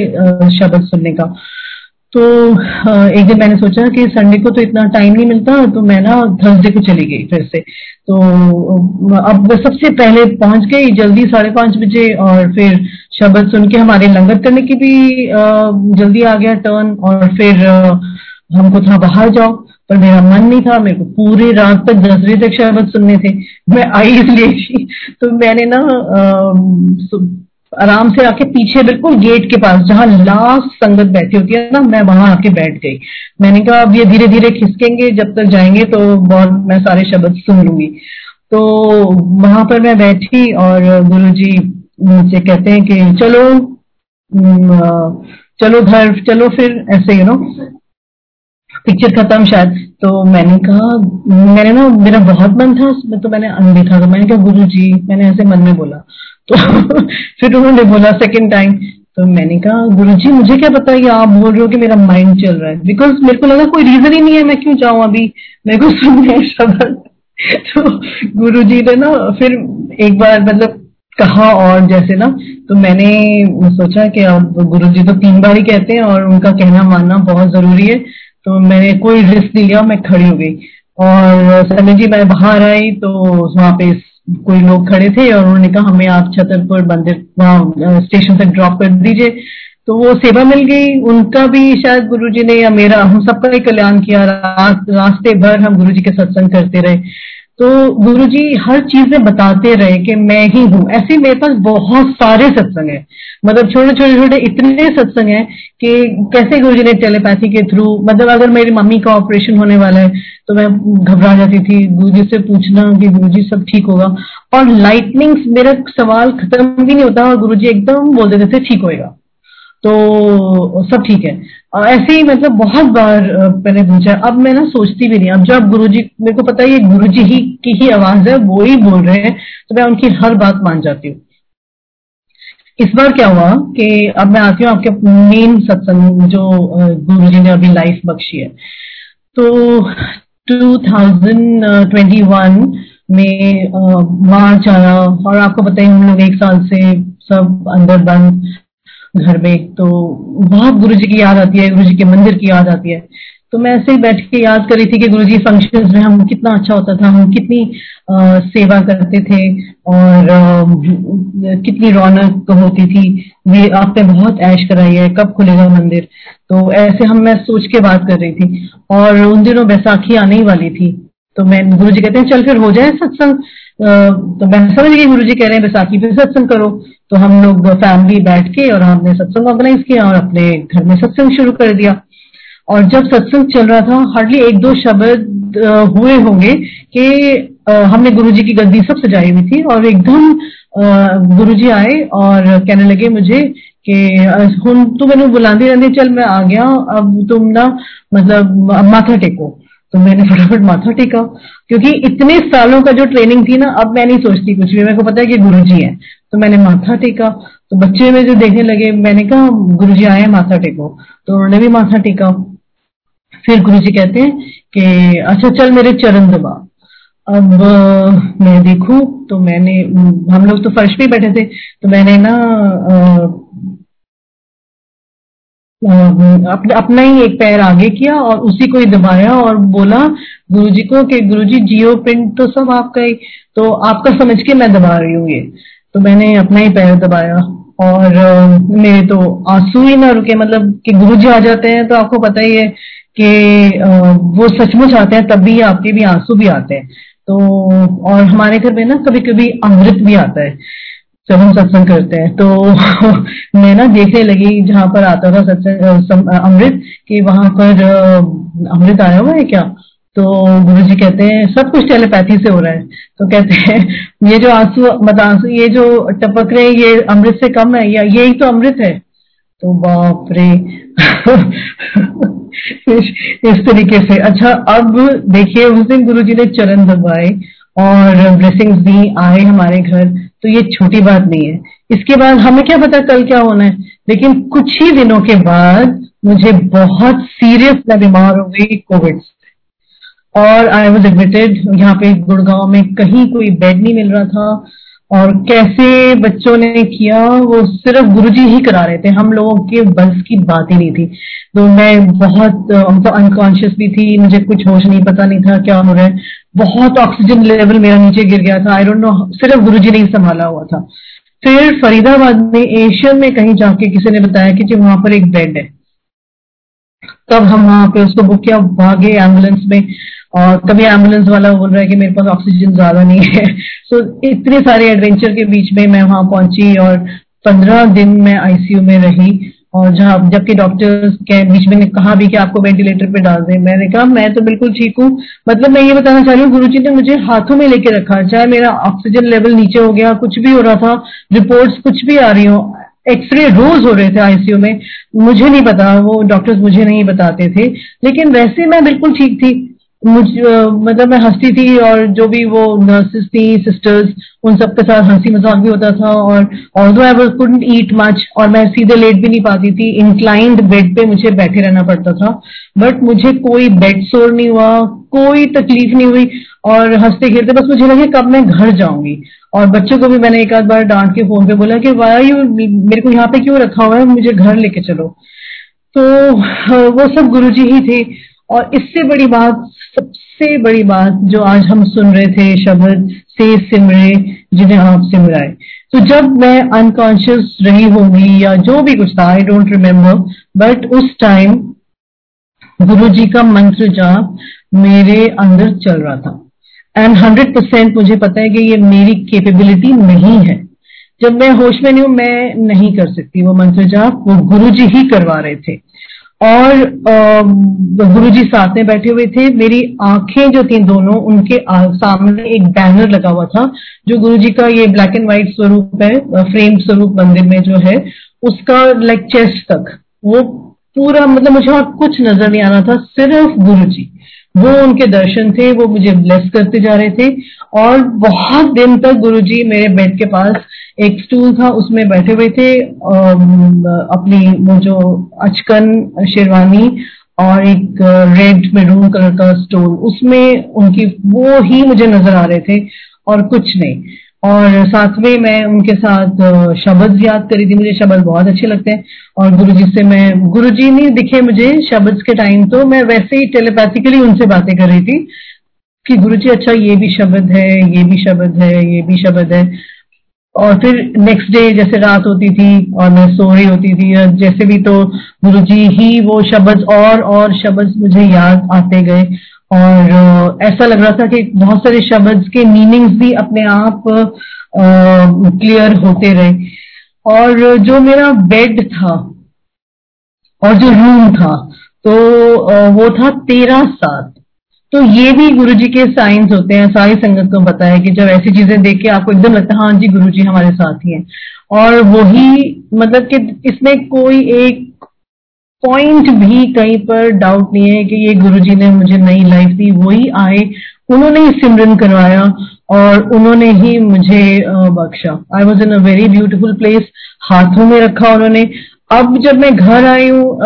शब्द सुनने का। तो एक दिन मैंने सोचा कि संडे को तो इतना टाइम नहीं मिलता तो मैं ना थर्सडे को चली गई फिर से। तो अब सबसे पहले पहुँच गई, जल्दी साढ़े पाँच बजे और फिर शब्द सुन के हमारे लंगर करने की भी जल्दी आ गया टर्न और फिर हमको था बाहर जाओ पर मेरा मन नहीं था, मेरे को पूरी रात तक दस बजे तक शरबत सुनने थे। मैं आई इसलिए तो मैंने ना आराम से आके पीछे बिल्कुल गेट के पास, जहाँ लास्ट संगत बैठी होती है ना, मैं वहाँ आके बैठ गई। मैंने कहा, अब ये धीरे धीरे खिसकेंगे, जब तक जाएँगे तो बहुत, मैं सारे शब्द सुन लूँगी। तो वहाँ पर मैं बैठी और गुरु जी मुझसे कहते हैं कि, चलो चलो घर, चलो फिर, ऐसे यू नो पिक्चर खत्म शायद। तो मैंने कहा, मैंने ना, मेरा बहुत मन था तो मैंने अनदेखा था मैंने कहा, गुरु जी, मैंने ऐसे मन में बोला। तो फिर उन्होंने बोला सेकेंड टाइम तो मैंने कहा, गुरु जी, मुझे क्या पता ये आप बोल रहे हो कि मेरा माइंड चल रहा है? बिकॉज़ मेरे को लगा कोई रीजन ही नहीं है, मैं क्यों जाऊँ अभी? मेरे को सुनने शब्द तो गुरु जी ने ना फिर एक बार मतलब कहा और जैसे ना तो मैंने सोचा कि अब गुरु जी तो तीन बार ही कहते हैं और उनका कहना मानना बहुत ज़रूरी है। तो मैंने कोई रिस्क नहीं लिया, मैं खड़ी हो गई। और समय जी, मैं बाहर आई तो वहाँ पे कोई लोग खड़े थे और उन्होंने कहा, हमें आप छतरपुर मंदिर वहाँ, स्टेशन तक ड्रॉप कर दीजिए। तो वो सेवा मिल गई। उनका भी शायद गुरु जी ने या मेरा, हम सबका ही कल्याण किया। रास्ते भर हम गुरु जी के सत्संग करते रहे। तो गुरु जी हर चीज़ में बताते रहे कि मैं ही हूँ। ऐसे मेरे पास बहुत सारे सत्संग है। मतलब छोटे छोटे छोटे इतने सत्संग है कि कैसे गुरु जी ने टेलीपैथी के थ्रू मतलब अगर मेरी मम्मी का ऑपरेशन होने वाला है तो मैं घबरा जाती थी, गुरु जी से पूछना कि गुरु जी सब ठीक होगा। और लाइटनिंग मेरा सवाल खत्म भी नहीं होता और गुरु जी एकदम बोल देते थे, ठीक होएगा। तो सब ठीक है। ऐसे ही मतलब बहुत बार मैंने पूछा अब मैं ना सोचती भी नहीं। अब जब गुरु जी मेरे को पता है ये गुरु जी ही की ही आवाज़ है, वो ही बोल रहे हैं तो मैं उनकी हर बात मान जाती हूँ। इस बार क्या हुआ कि अब मैं आती हूँ आपके मेन सत्संग जो गुरु जी ने अभी लाइफ बख्शी है। तो 2021 में मार्च आया और आपको पता है हम लोग एक साल से सब अंदर बंद। घर में तो बहुत गुरु जी की याद आती है गुरु जी के मंदिर की याद आती है। तो मैं ऐसे ही बैठ के याद कर रही थी कि गुरु जी फ़ंक्शन में हम कितना अच्छा होता था हम कितनी आ, सेवा करते थे और आ, कितनी रौनक होती थी। ये आपने बहुत ऐश कराई है कब खुलेगा मंदिर? तो ऐसे हम मैं सोच के बात कर रही थी। और उन दिनों बैसाखी आने ही वाली थी। तो मैं गुरु जी कहते हैं चल फिर हो जाए सत्संग। तो मैं समझ गई गुरु जी कह रहे हैं, बैसाखी पे सत्संग करो। तो हम लोग फैमिली बैठ के और हमने सत्संग ऑर्गेनाइज किया और अपने घर में सत्संग शुरू कर दिया। और जब सत्संग चल रहा था हार्डली एक दो शब्द हुए होंगे कि हमने गुरुजी की गद्दी सब सजाई हुई थी और एकदम गुरुजी आए और कहने लगे मुझे कि तू मैंने बुलाती रहती चल मैं आ गया, अब तुम ना मतलब माथा टेको। तो मैंने फटाफट माथा टेका, क्योंकि इतने सालों का जो ट्रेनिंग थी ना, अब मैं नहीं सोचती कुछ भी। मेरे को पता है कि गुरुजी है तो मैंने माथा टेका। तो बच्चे में जो देखने लगे, मैंने कहा गुरु जी आए माथा टेको। तो उन्होंने भी माथा टेका। फिर गुरु जी कहते हैं कि अच्छा चल मेरे चरण दबा। अब मैं देखू तो मैंने, हम लोग तो फर्श पे बैठे थे तो मैंने ना अपना अपना ही एक पैर आगे किया और उसी को ही दबाया और बोला, गुरुजी को कि गुरुजी, जियो प्रिंट तो सब आपका ही तो आपका समझ के मैं दबा रही हूँ ये। तो मैंने अपना ही पैर दबाया और मेरे तो आँसू ही ना रुके मतलब कि गुरु जी आ जाते हैं तो आपको पता ही है कि वो सचमुच आते हैं, तब भी आपके भी आँसू भी आते हैं। तो और हमारे घर में ना कभी कभी अमृत भी आता है। जब हम सत्संग करते हैं तो मैं ना देखने लगी जहाँ पर आता था सत्संग अमृत, कि वहाँ पर अमृत आया हुआ है क्या? तो गुरु जी कहते हैं, सब कुछ टेलीपैथी से हो रहा है। तो कहते हैं, ये जो आँसू मतलब आँसू, ये जो टपक रहे हैं, ये अमृत से कम है, या यही तो अमृत है? तो बाप रे। इस तरीके से। अच्छा अब देखिए, उस दिन गुरु जी ने चरण दबाए और ब्लेसिंग्स भी आए हमारे घर। तो ये छोटी बात नहीं है। इसके बाद हमें क्या पता कल क्या होना है? लेकिन कुछ ही दिनों के बाद मुझे बहुत सीरियस मैं बीमार हो गई कोविड से। और आई वॉज़ एडमिटेड यहाँ पे गुड़गांव में कहीं कोई बेड नहीं मिल रहा था। और कैसे बच्चों ने किया, वो सिर्फ़ गुरुजी ही करा रहे थे। हम लोगों के बस की बात ही नहीं थी। तो मैं बहुत तो अनकॉन्शियस भी थी, मुझे कुछ होश नहीं, पता नहीं था क्या हो रहा है। बहुत ऑक्सीजन लेवल मेरा नीचे गिर गया था। आई डोंट नो सिर्फ़ गुरुजी ने ही संभाला हुआ था। फिर फरीदाबाद में एशियन में कहीं जाके किसी ने बताया कि जी वहाँ पर एक बेड है। तब हम वहाँ पे उसको बुक किया भागे एंबुलेंस में। और कभी एंबुलेंस वाला बोल रहा है कि मेरे पास ऑक्सीजन ज़्यादा नहीं है। सो so, इतने सारे एडवेंचर के बीच में मैं वहाँ पहुँची और पंद्रह दिन मैं आईसीयू में रही। और जहाँ जबकि डॉक्टर्स के बीच में कहा भी कि आपको वेंटिलेटर पे डाल दें। मैंने कहा मैं तो बिल्कुल ठीक हूँ। मतलब मैं ये बताना चाह रही हूँ गुरु जी ने मुझे हाथों में लेके रखा। चाहे मेरा ऑक्सीजन लेवल नीचे हो गया कुछ भी हो रहा था रिपोर्ट्स कुछ भी आ रही हो एक्सरे रोज हो रहे थे आईसीयू में। मुझे नहीं पता, वो डॉक्टर्स मुझे नहीं बताते थे। लेकिन वैसे मैं बिल्कुल ठीक थी। मुझ मतलब मैं हंसती थी और जो भी वो नर्सेस थी सिस्टर्स उन सबके साथ हँसी मज़ाक भी होता था और although I was couldn't eat much और मैं सीधे लेट भी नहीं पाती थी इंक्लाइंड बेड पे मुझे बैठे रहना पड़ता था। बट मुझे कोई बेड सोर नहीं हुआ, कोई तकलीफ़ नहीं हुई और हँसते खेलते बस मुझे लगे कब मैं घर जाऊँगी। और बच्चों को भी मैंने एक आध बार डांट के फ़ोन पे बोला कि वाई यू मेरे को यहाँ पे क्यों रखा हुआ है? मुझे घर लेके चलो। तो वो सब गुरुजी ही थे। और इससे बड़ी बात, सबसे बड़ी बात जो आज हम सुन रहे थे, शब्द, से सिमरे जिन्हें आप सिमराए तो जब मैं अनकॉन्शियस रही होंगी या जो भी कुछ था आई डोंट रिमेम्बर बट उस टाइम गुरु जी का मंत्र जाप मेरे अंदर चल रहा था। एंड हंड्रेड परसेंट मुझे पता है कि ये मेरी केपेबिलिटी नहीं है। जब मैं होश में नहीं हूँ, मैं नहीं कर सकती। वो मंत्र जाप वो गुरु जी ही करवा रहे थे। और गुरु जी साथ में बैठे हुए थे। मेरी आँखें जो थी दोनों, उनके सामने एक बैनर लगा हुआ था, जो गुरु जी का ये ब्लैक एंड व्हाइट स्वरूप है, फ्रेम स्वरूप मंदिर में जो है, उसका लाइक चेस्ट तक। वो पूरा मतलब मुझे और कुछ नज़र नहीं आना था, सिर्फ़ गुरु जी वो उनके दर्शन थे, वो मुझे ब्लेस करते जा रहे थे। और बहुत दिन तक गुरुजी मेरे बेड के पास एक स्टूल था, उसमें बैठे हुए थे अपनी वो जो अचकन, शेरवानी और एक रेड मेरून कलर का स्टोल उसमें उनकी वो ही मुझे नज़र आ रहे थे और कुछ नहीं। और में मैं उनके साथ शब्द याद करी थी। मुझे शब्द बहुत अच्छे लगते हैं। और गुरु जी से मैं गुरु जी नहीं दिखे मुझे शब्द के टाइम तो मैं वैसे ही टेलीपैथिकली उनसे बातें कर रही थी कि गुरु जी अच्छा ये भी शब्द है, ये भी शब्द है, ये भी शब्द है। और फिर नेक्स्ट डे जैसे रात होती थी और मैं सो रही होती थी जैसे भी तो गुरु जी ही वो शब्द और और शब्द मुझे याद आते गए। और ऐसा लग रहा था कि बहुत सारे शब्द के मीनिंग्स भी अपने आप क्लियर होते रहे। और जो मेरा बेड था, और जो रूम था तो वो था तेरह सात तो ये भी गुरु जी के साइंस होते हैं। सारी संगत को पता है कि जब ऐसी चीज़ें देख के आपको एकदम लगता है हाँ जी गुरु जी हमारे साथ ही हैं। और वही मतलब कि इसमें कोई एक पॉइंट भी कहीं पर डाउट नहीं है कि ये गुरुजी ने मुझे नई लाइफ दी वही आए। उन्होंने ही सिमरन करवाया और उन्होंने ही मुझे बख्शा। I was in a very beautiful place हाथों में रखा उन्होंने। अब जब मैं घर आई हूँ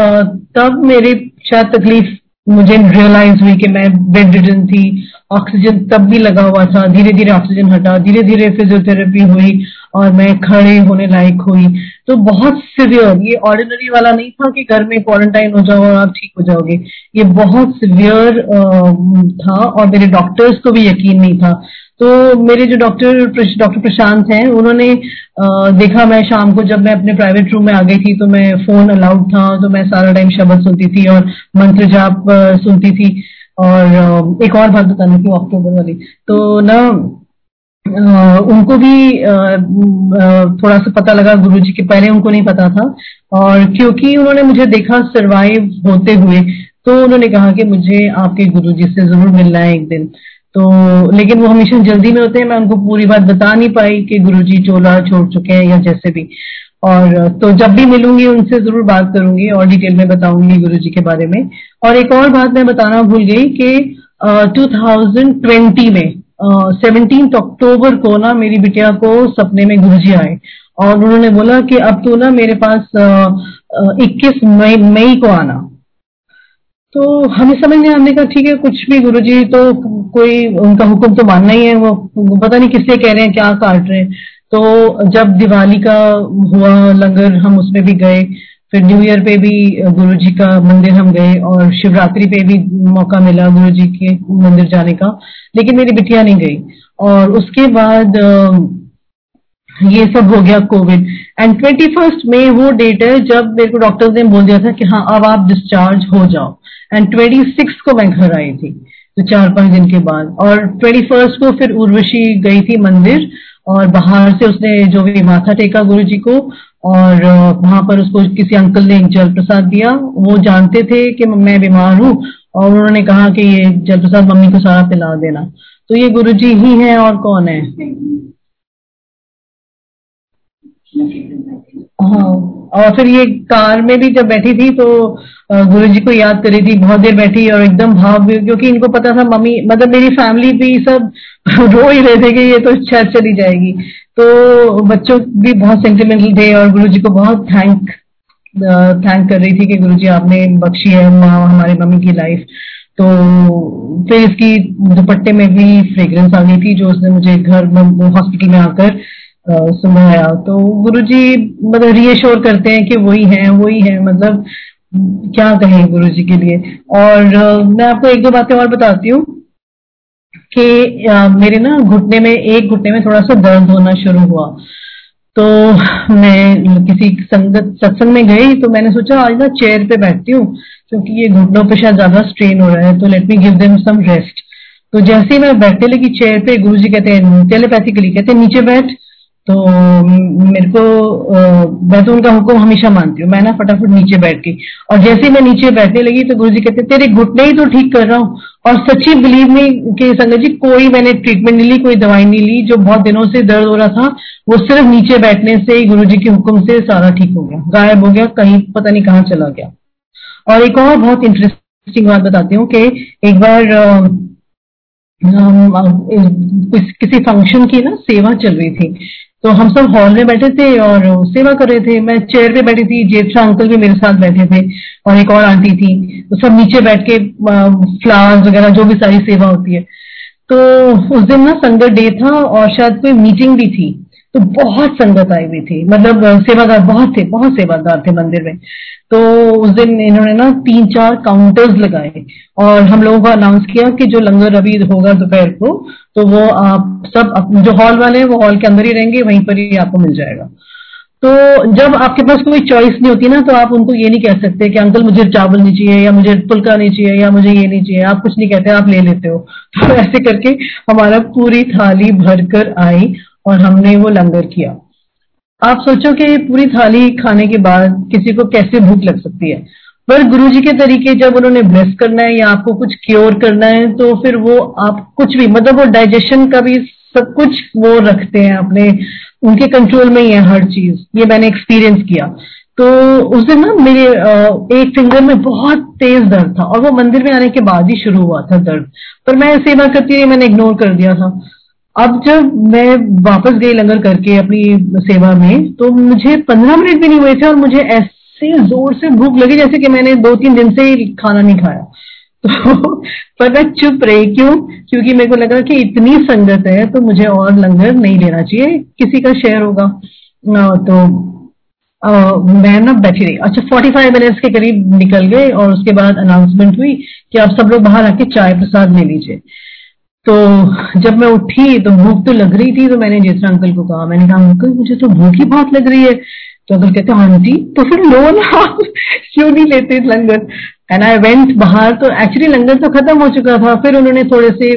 तब मेरे शायद तकलीफ़ मुझे रियलाइज़ हुई कि मैं बेड रिडन थी ऑक्सीजन तब भी लगा हुआ था धीरे धीरे ऑक्सीजन हटा धीरे धीरे फिजियोथेरेपी हुई और मैं खड़े होने लायक हुई। तो बहुत सिवियर ये ऑर्डिनरी वाला नहीं था कि घर में क्वारंटाइन हो जाओ और आप ठीक हो जाओगे। ये बहुत सिवियर था और मेरे डॉक्टर्स को भी यकीन नहीं था। तो मेरे जो डॉक्टर डॉक्टर प्रशांत हैं, उन्होंने देखा मैं शाम को जब मैं अपने प्राइवेट रूम में आ गई थी तो मैं फ़ोन अलाउड था तो मैं सारा टाइम शब्द सुनती थी और मंत्र जाप सुनती थी और एक और बात बतानी थी अक्टूबर वाली। तो ना उनको भी थोड़ा सा पता लगा गुरु जी के, पहले उनको नहीं पता था और क्योंकि उन्होंने मुझे देखा सरवाइव होते हुए तो उन्होंने कहा कि मुझे आपके गुरु जी से ज़रूर मिलना है एक दिन। तो लेकिन वो हमेशा जल्दी में होते हैं, मैं उनको पूरी बात बता नहीं पाई कि गुरुजी चोला छोड़ चुके हैं या जैसे भी। और तो जब भी मिलूँगी, उनसे ज़रूर बात करूँगी और डिटेल में बताऊँगी गुरुजी के बारे में। और एक और बात मैं बताना भूल गई कि टू थाउज़ेंड ट्वेंटी में सेवनटीन अक्टूबर को ना मेरी बिटिया को सपने में गुरुजी आए। और उन्होंने बोला कि अब तो ना मेरे पास इक्कीस मई मई को आना। तो हमें समझ नहीं हमने कहा ठीक है, कुछ भी गुरु जी तो कोई उनका हुक्म तो मानना ही है, वो पता नहीं किससे कह रहे हैं, क्या काट रहे हैं। तो जब दिवाली का हुआ, लंगर हम उसमें भी गए, फिर न्यू ईयर पे भी गुरु जी का मंदिर हम गए, और शिवरात्रि पे भी मौका मिला गुरु जी के मंदिर जाने का, लेकिन मेरी बिटिया नहीं गई। और उसके बाद ये सब हो गया कोविड एंड ट्वेंटी फ़र्स्ट में वो डेट है जब मेरे को डॉक्टर ने बोल दिया था कि हाँ अब आप डिस्चार्ज हो जाओ. एंड ट्वेंटी सिक्स को मैं घर आई थी तो चार पाँच दिन के बाद. और ट्वेंटी फ़र्स्ट को फिर उर्वशी गई थी मंदिर, और बाहर से उसने जो भी माथा टेका गुरु जी को, और वहाँ पर उसको किसी अंकल ने एक जल प्रसाद दिया. वो जानते थे कि मैं बीमार हूँ, और उन्होंने कहा कि ये जल प्रसाद मम्मी को सारा पिला देना. तो ये गुरु जी ही है और कौन है? हाँ और फिर ये कार में भी जब बैठी थी तो गुरु जी को याद करी थी, बहुत देर बैठी और एकदम भाव क्योंकि इनको पता था मम्मी मतलब मेरी फैमिली भी सब रो ही रहे थे कि ये तो शायद चली जाएगी। तो बच्चों भी बहुत सेंटिमेंटल थे और गुरु जी को बहुत थैंक थैंक कर रही थी कि गुरु जी आपने बख्शी है हमारे मम्मी की लाइफ तो फिर इसकी दुपट्टे में भी फ्रेग्रेंस आ गई थी, जो उसने मुझे घर हॉस्पिटल में आकर सुनाया। तो गुरु जी मतलब रीएश्योर करते हैं कि वही है वही है मतलब क्या कहें गुरु जी के लिए। और मैं आपको एक दो बातें और बताती हूँ कि मेरे ना घुटने में, एक घुटने में थोड़ा सा दर्द होना शुरू हुआ। तो मैं किसी संगत, सत्संग में गई तो मैंने सोचा, आज ना चेयर पे बैठती हूँ, क्योंकि ये घुटनों पे शायद ज़्यादा स्ट्रेन हो रहा है तो let me give them some rest तो जैसे ही मैं बैठने लगी चेयर पे गुरु जी कहते हैं टेलीपैथिकली कहते हैं, नीचे बैठ। तो मेरे को मैं तो उनका हुक्म हमेशा मानती हूँ। मैं ना फटाफट नीचे बैठ गई। और जैसे मैं नीचे बैठने लगी तो गुरु जी कहते, तेरे घुटने ही तो ठीक कर रहा हूँ। और सच्ची बिलीव में कि संगत जी, कोई मैंने ट्रीटमेंट नहीं ली, कोई दवाई नहीं ली। जो बहुत दिनों से दर्द हो रहा था, वो सिर्फ़ नीचे बैठने से ही गुरु जी के हुक्म से सारा ठीक हो गया। गायब हो गया, कहीं पता नहीं कहाँ चला गया। और एक और बहुत इंटरेस्टिंग बात बताती हूँ कि एक बार किसी फ़ंक्शन की ना सेवा चल रही थी। तो हम सब हॉल में बैठे थे और सेवा कर रहे थे। मैं चेयर पे बैठी थी, जेठा अंकल भी मेरे साथ बैठे थे और एक और आंटी थी। तो सब नीचे बैठ के फ्लावर्स वगैरह जो भी सारी सेवा होती है। तो उस दिन ना संगत डे था और शायद कोई मीटिंग भी थी। तो बहुत संगत आई हुई थी। मतलब सेवादार बहुत थे, बहुत सेवादार थे मंदिर में। तो उस दिन इन्होंने ना तीन चार काउंटर्स लगाए और हम लोगों को अनाउंस किया कि जो लंगर अभी होगा दोपहर को तो वो आप सब जो हॉल वाले हैं, वो हॉल के अंदर ही रहेंगे, वहीं पर ही आपको मिल जाएगा। तो जब आपके पास कोई चॉइस नहीं होती ना तो आप उनको ये नहीं कह सकते कि, अंकल, मुझे चावल नहीं चाहिए, या मुझे फुल्का नहीं चाहिए, या मुझे ये नहीं चाहिए, आप कुछ नहीं कहते, आप ले लेते हो। तो ऐसे करके हमारा पूरी थाली भर कर आई और हमने वो लंगर किया। आप सोचो कि पूरी थाली खाने के बाद किसी को कैसे भूख लग सकती है। पर गुरु जी के तरीके जब उन्होंने ब्लेस करना है या आपको कुछ क्योर करना है तो फिर वो आप कुछ भी मतलब वो डाइजेशन का भी सब कुछ वो रखते हैं अपने, उनके कंट्रोल में ही है हर चीज़। ये मैंने एक्सपीरियंस किया। तो उस दिन ना मेरे एक फिंगर में बहुत तेज दर्द था और वो मंदिर में आने के बाद ही शुरू हुआ था दर्द। पर मैं सेवा करती रही, मैंने इग्नोर कर दिया था। अब जब मैं वापस गई लंगर करके अपनी सेवा में तो मुझे पंद्रह मिनट भी नहीं हुए थे और मुझे ऐसे ज़ोर से भूख लगी जैसे कि मैंने दो तीन दिन से ही खाना नहीं खाया। तो पर मैं चुप रही क्यों? क्योंकि मेरे को लगा कि इतनी संगत है तो मुझे और लंगर नहीं लेना चाहिए। किसी का शेयर होगा। तो आ, मैं ना बैठी रही। अच्छा 45 मिनट्स के करीब निकल गए और उसके बाद अनाउंसमेंट हुई कि आप सब लोग बाहर आके चाय प्रसाद ले लीजिए। तो जब मैं उठी तो भूख तो लग रही थी तो मैंने जेसरा अंकल को कहा, मैंने कहा, अंकल, मुझे तो भूख ही बहुत लग रही है। तो अंकल कहते आंटी तो फिर लो ना क्यों नहीं लेते लंगर? एंड आई वेंट बाहर तो एक्चुअली लंगर तो खत्म हो चुका था, फिर उन्होंने थोड़े से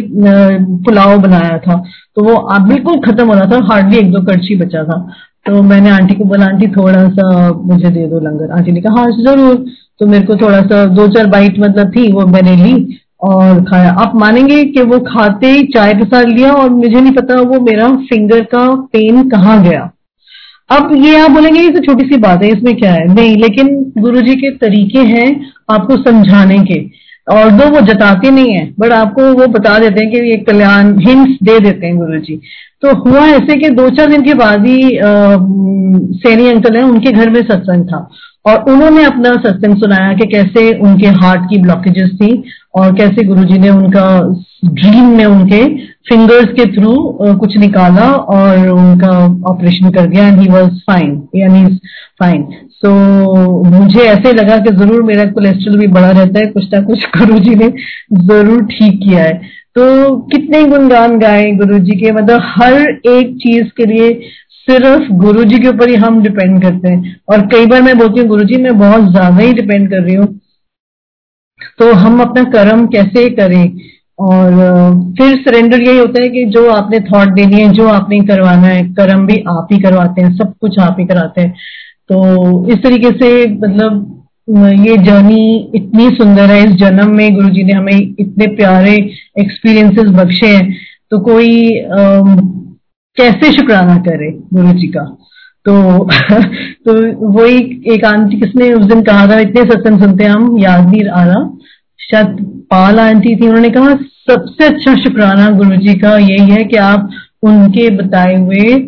पुलाव बनाया था। तो वो बिल्कुल खत्म हो रहा था हार्डली एक दो कड़छी बचा था। तो मैंने आंटी को बोला, आंटी थोड़ा सा मुझे दे दो लंगर। आंटी ने कहा हाँ ज़रूर। तो मेरे को थोड़ा सा दो चार बाइट मतलब थी, वो मैंने ली। और खाया। आप मानेंगे कि वो खाते ही चाय के साथ लिया और मुझे नहीं पता वो मेरा फिंगर का पेन कहाँ गया। अब ये आप बोलेंगे, ये तो छोटी सी बात है, इसमें क्या है? नहीं, लेकिन गुरु जी के तरीके हैं आपको समझाने के। और दो वो जताते नहीं है बट आपको वो बता देते हैं कि ये कल्याण हिंस दे देते हैं गुरु जी तो हुआ ऐसे कि दो चार दिन के बाद ही सैनी अंकल है, उनके घर में सत्संग था। और उन्होंने अपना सत्संग सुनाया कि कैसे उनके हार्ट की ब्लॉकेजेस थी और कैसे गुरुजी ने उनका ड्रीम में उनके फिंगर्स के थ्रू कुछ निकाला और उनका ऑपरेशन कर दिया एंड ही वाज फाइन यानी फाइन सो मुझे ऐसे लगा कि ज़रूर मेरा कोलेस्ट्रॉल भी बढ़ा रहता है, कुछ ना कुछ गुरु ने ज़रूर ठीक किया है। तो कितने गुणगान गाए गुरु जी के मतलब हर एक चीज़ के लिए सिर्फ़ गुरु जी के ऊपर ही हम डिपेंड करते हैं। और कई बार मैं बोलती हूँ गुरु जी मैं बहुत ज़्यादा ही डिपेंड कर रही हूँ। तो हम अपना कर्म कैसे करें? और फिर सरेंडर यही होता है कि जो आपने थॉट देनी है जो आपने करवाना है, कर्म भी आप ही करवाते हैं, सब कुछ आप ही कराते हैं। तो इस तरीके से मतलब ये जर्नी इतनी सुंदर है। इस जन्म में गुरु जी ने हमें इतने प्यारे एक्सपीरियंसेस बख्शे हैं। तो कोई कैसे शुक्राना करे गुरु जी का? तो तो वही एक आंटी किसने उस दिन कहा था, इतने सत्संग सुनते हैं हम याद नहीं आ रहा शायद पाल आंटी थी, उन्होंने कहा, सबसे अच्छा शुक्राना गुरु जी का यही है कि आप उनके बताए हुए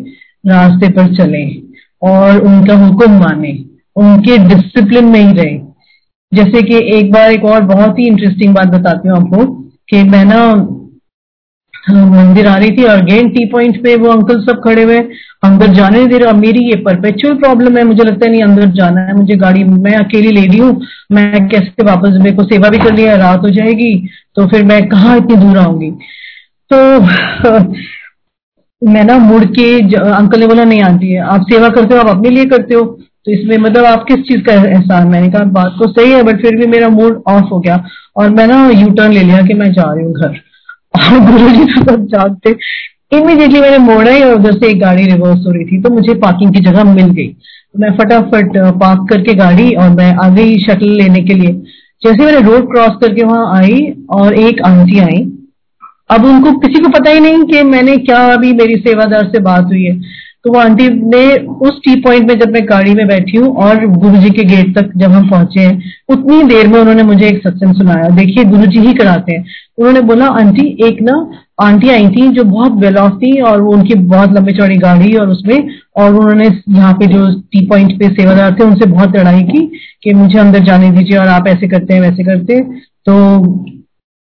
रास्ते पर चले और उनका हुक्म माने, उनके डिसिप्लिन में ही रहे। जैसे कि एक बार एक और बहुत ही इंटरेस्टिंग बात बताती हूँ आपको कि मैं ना मंदिर आ रही थी, और अगेन टी पॉइंट पे वो अंकल सब खड़े हुए। अंदर जाने नहीं दे रहे मेरी ये परपेचुअल प्रॉब्लम है, मुझे लगता है नहीं, अंदर जाना है मुझे गाड़ी। मैं अकेली ले रही हूँ, मैं कैसे वापस मेरे को सेवा भी कर लिया रात हो जाएगी तो फिर मैं कहा इतनी दूर आऊँगी? तो मैं ना मुड़ के अंकल ने बोला, नहीं है आप सेवा करते हो, आप अपने लिए करते हो। तो इसमें मतलब आप किस चीज़ का एहसान? मैंने कहा, बात तो सही है बट फिर भी मेरा मूड ऑफ़ हो गया, और मैं ना यू टर्न ले लिया कि मैं जा रही हूँ घर। और गुरु जी सब मैंने मोड़ा ही और उधर से एक गाड़ी रिवर्स हो रही थी तो मुझे पार्किंग की जगह मिल गई। तो मैं फटाफट पार्क करके गाड़ी और मैं आ गई शटल लेने के लिए, जैसे मैंने रोड क्रॉस करके वहाँ आई और एक आंटी आई, अब उनको किसी को पता ही नहीं कि मैंने क्या अभी मेरी सेवादार से बात हुई है। तो वो आंटी ने उस टी पॉइंट में जब मैं गाड़ी में बैठी हूँ और गुरु जी के गेट तक जब हम पहुँचे हैं, उतनी देर में उन्होंने मुझे एक सत्संग सुनाया। देखिए, गुरु जी ही कराते हैं। उन्होंने बोला, आंटी, एक ना आंटी आई थी जो बहुत वेल ऑफ़ थी और वो उनकी बहुत लंबी चौड़ी गाड़ी और उसमें और उन्होंने यहाँ पे जो टी पॉइंट पे सेवादार थे, उनसे बहुत लड़ाई की कि मुझे अंदर जाने दीजिए और आप ऐसे करते हैं, वैसे करते हैं। तो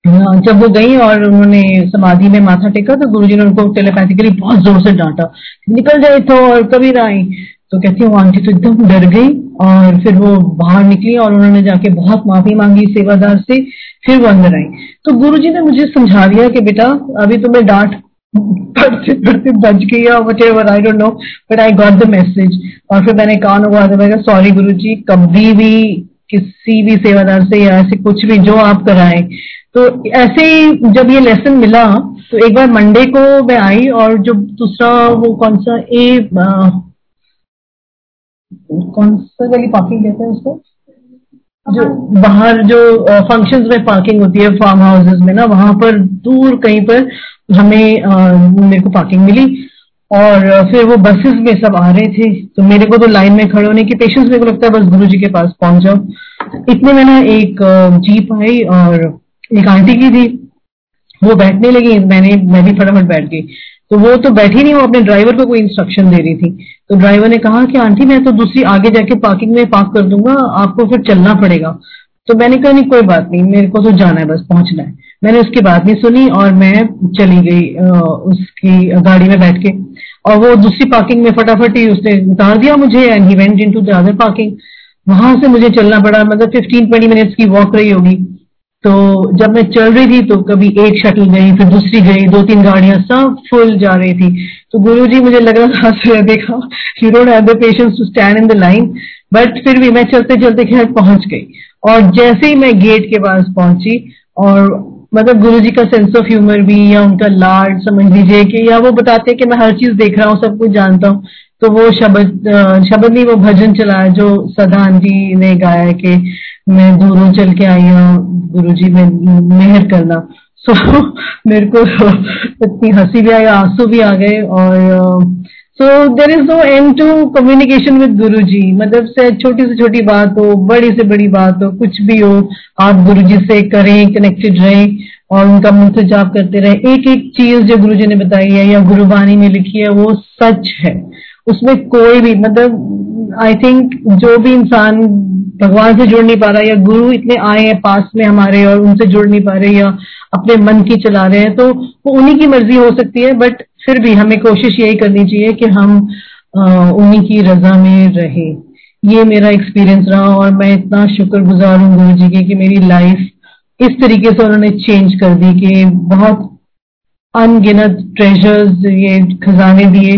जब वो गई और उन्होंने समाधि में माथा टेका तो गुरुजी ने उनको टेलीपैथिकली बहुत ज़ोर से डांटा। निकल जाए तो और कभी ना आई। तो कहती हूँ, आंटी तो एकदम डर गई और फिर वो बाहर निकली और उन्होंने जाके बहुत माफ़ी मांगी सेवादार से, फिर वो अंदर आई। तो गुरुजी ने मुझे समझा दिया कि बेटा, अभी तुम्हें डांट, पढ़ते पढ़ते बच गई whatever I don't know but I got the message और फिर मैंने कान उगा दिया सॉरी गुरु जी कभी भी किसी भी सेवादार से या ऐसे कुछ भी जो आप कराएँ तो ऐसे ही जब ये लेसन मिला तो एक बार मंडे को मैं आई और जो दूसरा वो कौन सा ए आ, कौन सा वाली पार्किंग कहते हैं उसको? जो बाहर जो फ़ंक्शंस में पार्किंग होती है फार्म हाउसेस में ना वहाँ पर दूर कहीं पर हमें आ, मेरे को पार्किंग मिली और फिर वो बसेस में सब आ रहे थे। तो मेरे को तो लाइन में खड़े होने की पेशेंस मेरे को लगता है बस गुरु जी के पास पहुँच जाओ। इतने में ना एक जीप आई और एक आंटी की थी, वो बैठने लगी, मैंने, मैं भी फटाफट बैठ गई। तो वो तो बैठी नहीं, वो अपने ड्राइवर को कोई इंस्ट्रक्शन दे रही थी। तो ड्राइवर ने कहा कि, आंटी, मैं तो दूसरी आगे जाके पार्किंग में पार्क कर दूँगा, आपको फिर चलना पड़ेगा। तो मैंने कहा, नहीं, कोई बात नहीं, मेरे को तो जाना है, बस पहुँचना है। मैंने उसकी बात नहीं सुनी और मैं चली गई उसकी गाड़ी में बैठ के। और वो दूसरी पार्किंग में फटाफट ही उसने उतार दिया मुझे and he went into the other parking वहाँ से मुझे चलना पड़ा मतलब फिफ्टीन ट्वेंटी मिनट्स की वॉक रही होगी। तो जब मैं चल रही थी तो कभी एक शटल गई, फिर दूसरी गई दो तीन गाड़ियाँ सब फुल जा रही थी। तो गुरु जी मुझे लग रहा था देखा you don't have the patience to stand in the line but फिर भी मैं चलते चलते खैर पहुँच गई। और जैसे ही मैं गेट के पास पहुँची, और मतलब गुरु जी का सेंस ऑफ़ ह्यूमर भी, या उनका लाड, समझ लीजिए कि, या वो बताते हैं कि मैं हर चीज़ देख रहा हूँ, सब कुछ जानता हूँ तो वो शब्द शब्द नहीं, वो भजन चलाया जो सदान जी ने गाया कि मैं दूरों चल के आई हूँ गुरु जी में मेहर करना। सो so, मेरे को इतनी हँसी भी आई आँसू भी आ गए और so there is no end to communication with Guru ji मतलब से छोटी से छोटी बात हो बड़ी से बड़ी बात हो कुछ भी हो आप गुरु जी से करें कनेक्टेड रहें और उनका मुँह जाप करते रहे। एक एक चीज़ जो गुरु जी ने बताई है या गुरुबानी में लिखी है वो सच है। उसमें कोई भी मतलब आई थिंक जो भी इंसान भगवान से जुड़ नहीं पा रहा या गुरु इतने आए हैं पास में हमारे और उनसे जुड़ नहीं पा रहे या अपने मन की चला रहे हैं तो वो उन्हीं की मर्ज़ी हो सकती है बट फिर भी हमें कोशिश यही करनी चाहिए कि हम उन्हीं की रजा में रहे। ये मेरा एक्सपीरियंस रहा और मैं इतना शुक्रगुजार हूँ गुरु जी की कि मेरी लाइफ इस तरीके से उन्होंने चेंज कर दी कि बहुत अनगिनत ट्रेजर्स ये खजाने दिए।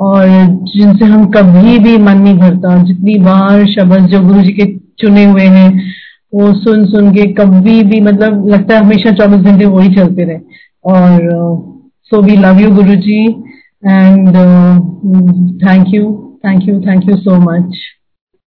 और जिनसे हम कभी भी मन नहीं भरता। जितनी बार शब्द जो गुरु जी के चुने हुए हैं, वो सुन सुन के कभी भी मतलब लगता है हमेशा चौबीस घंटे वही चलते रहे। और सो we love you Guru ji and thank you thank you thank you so much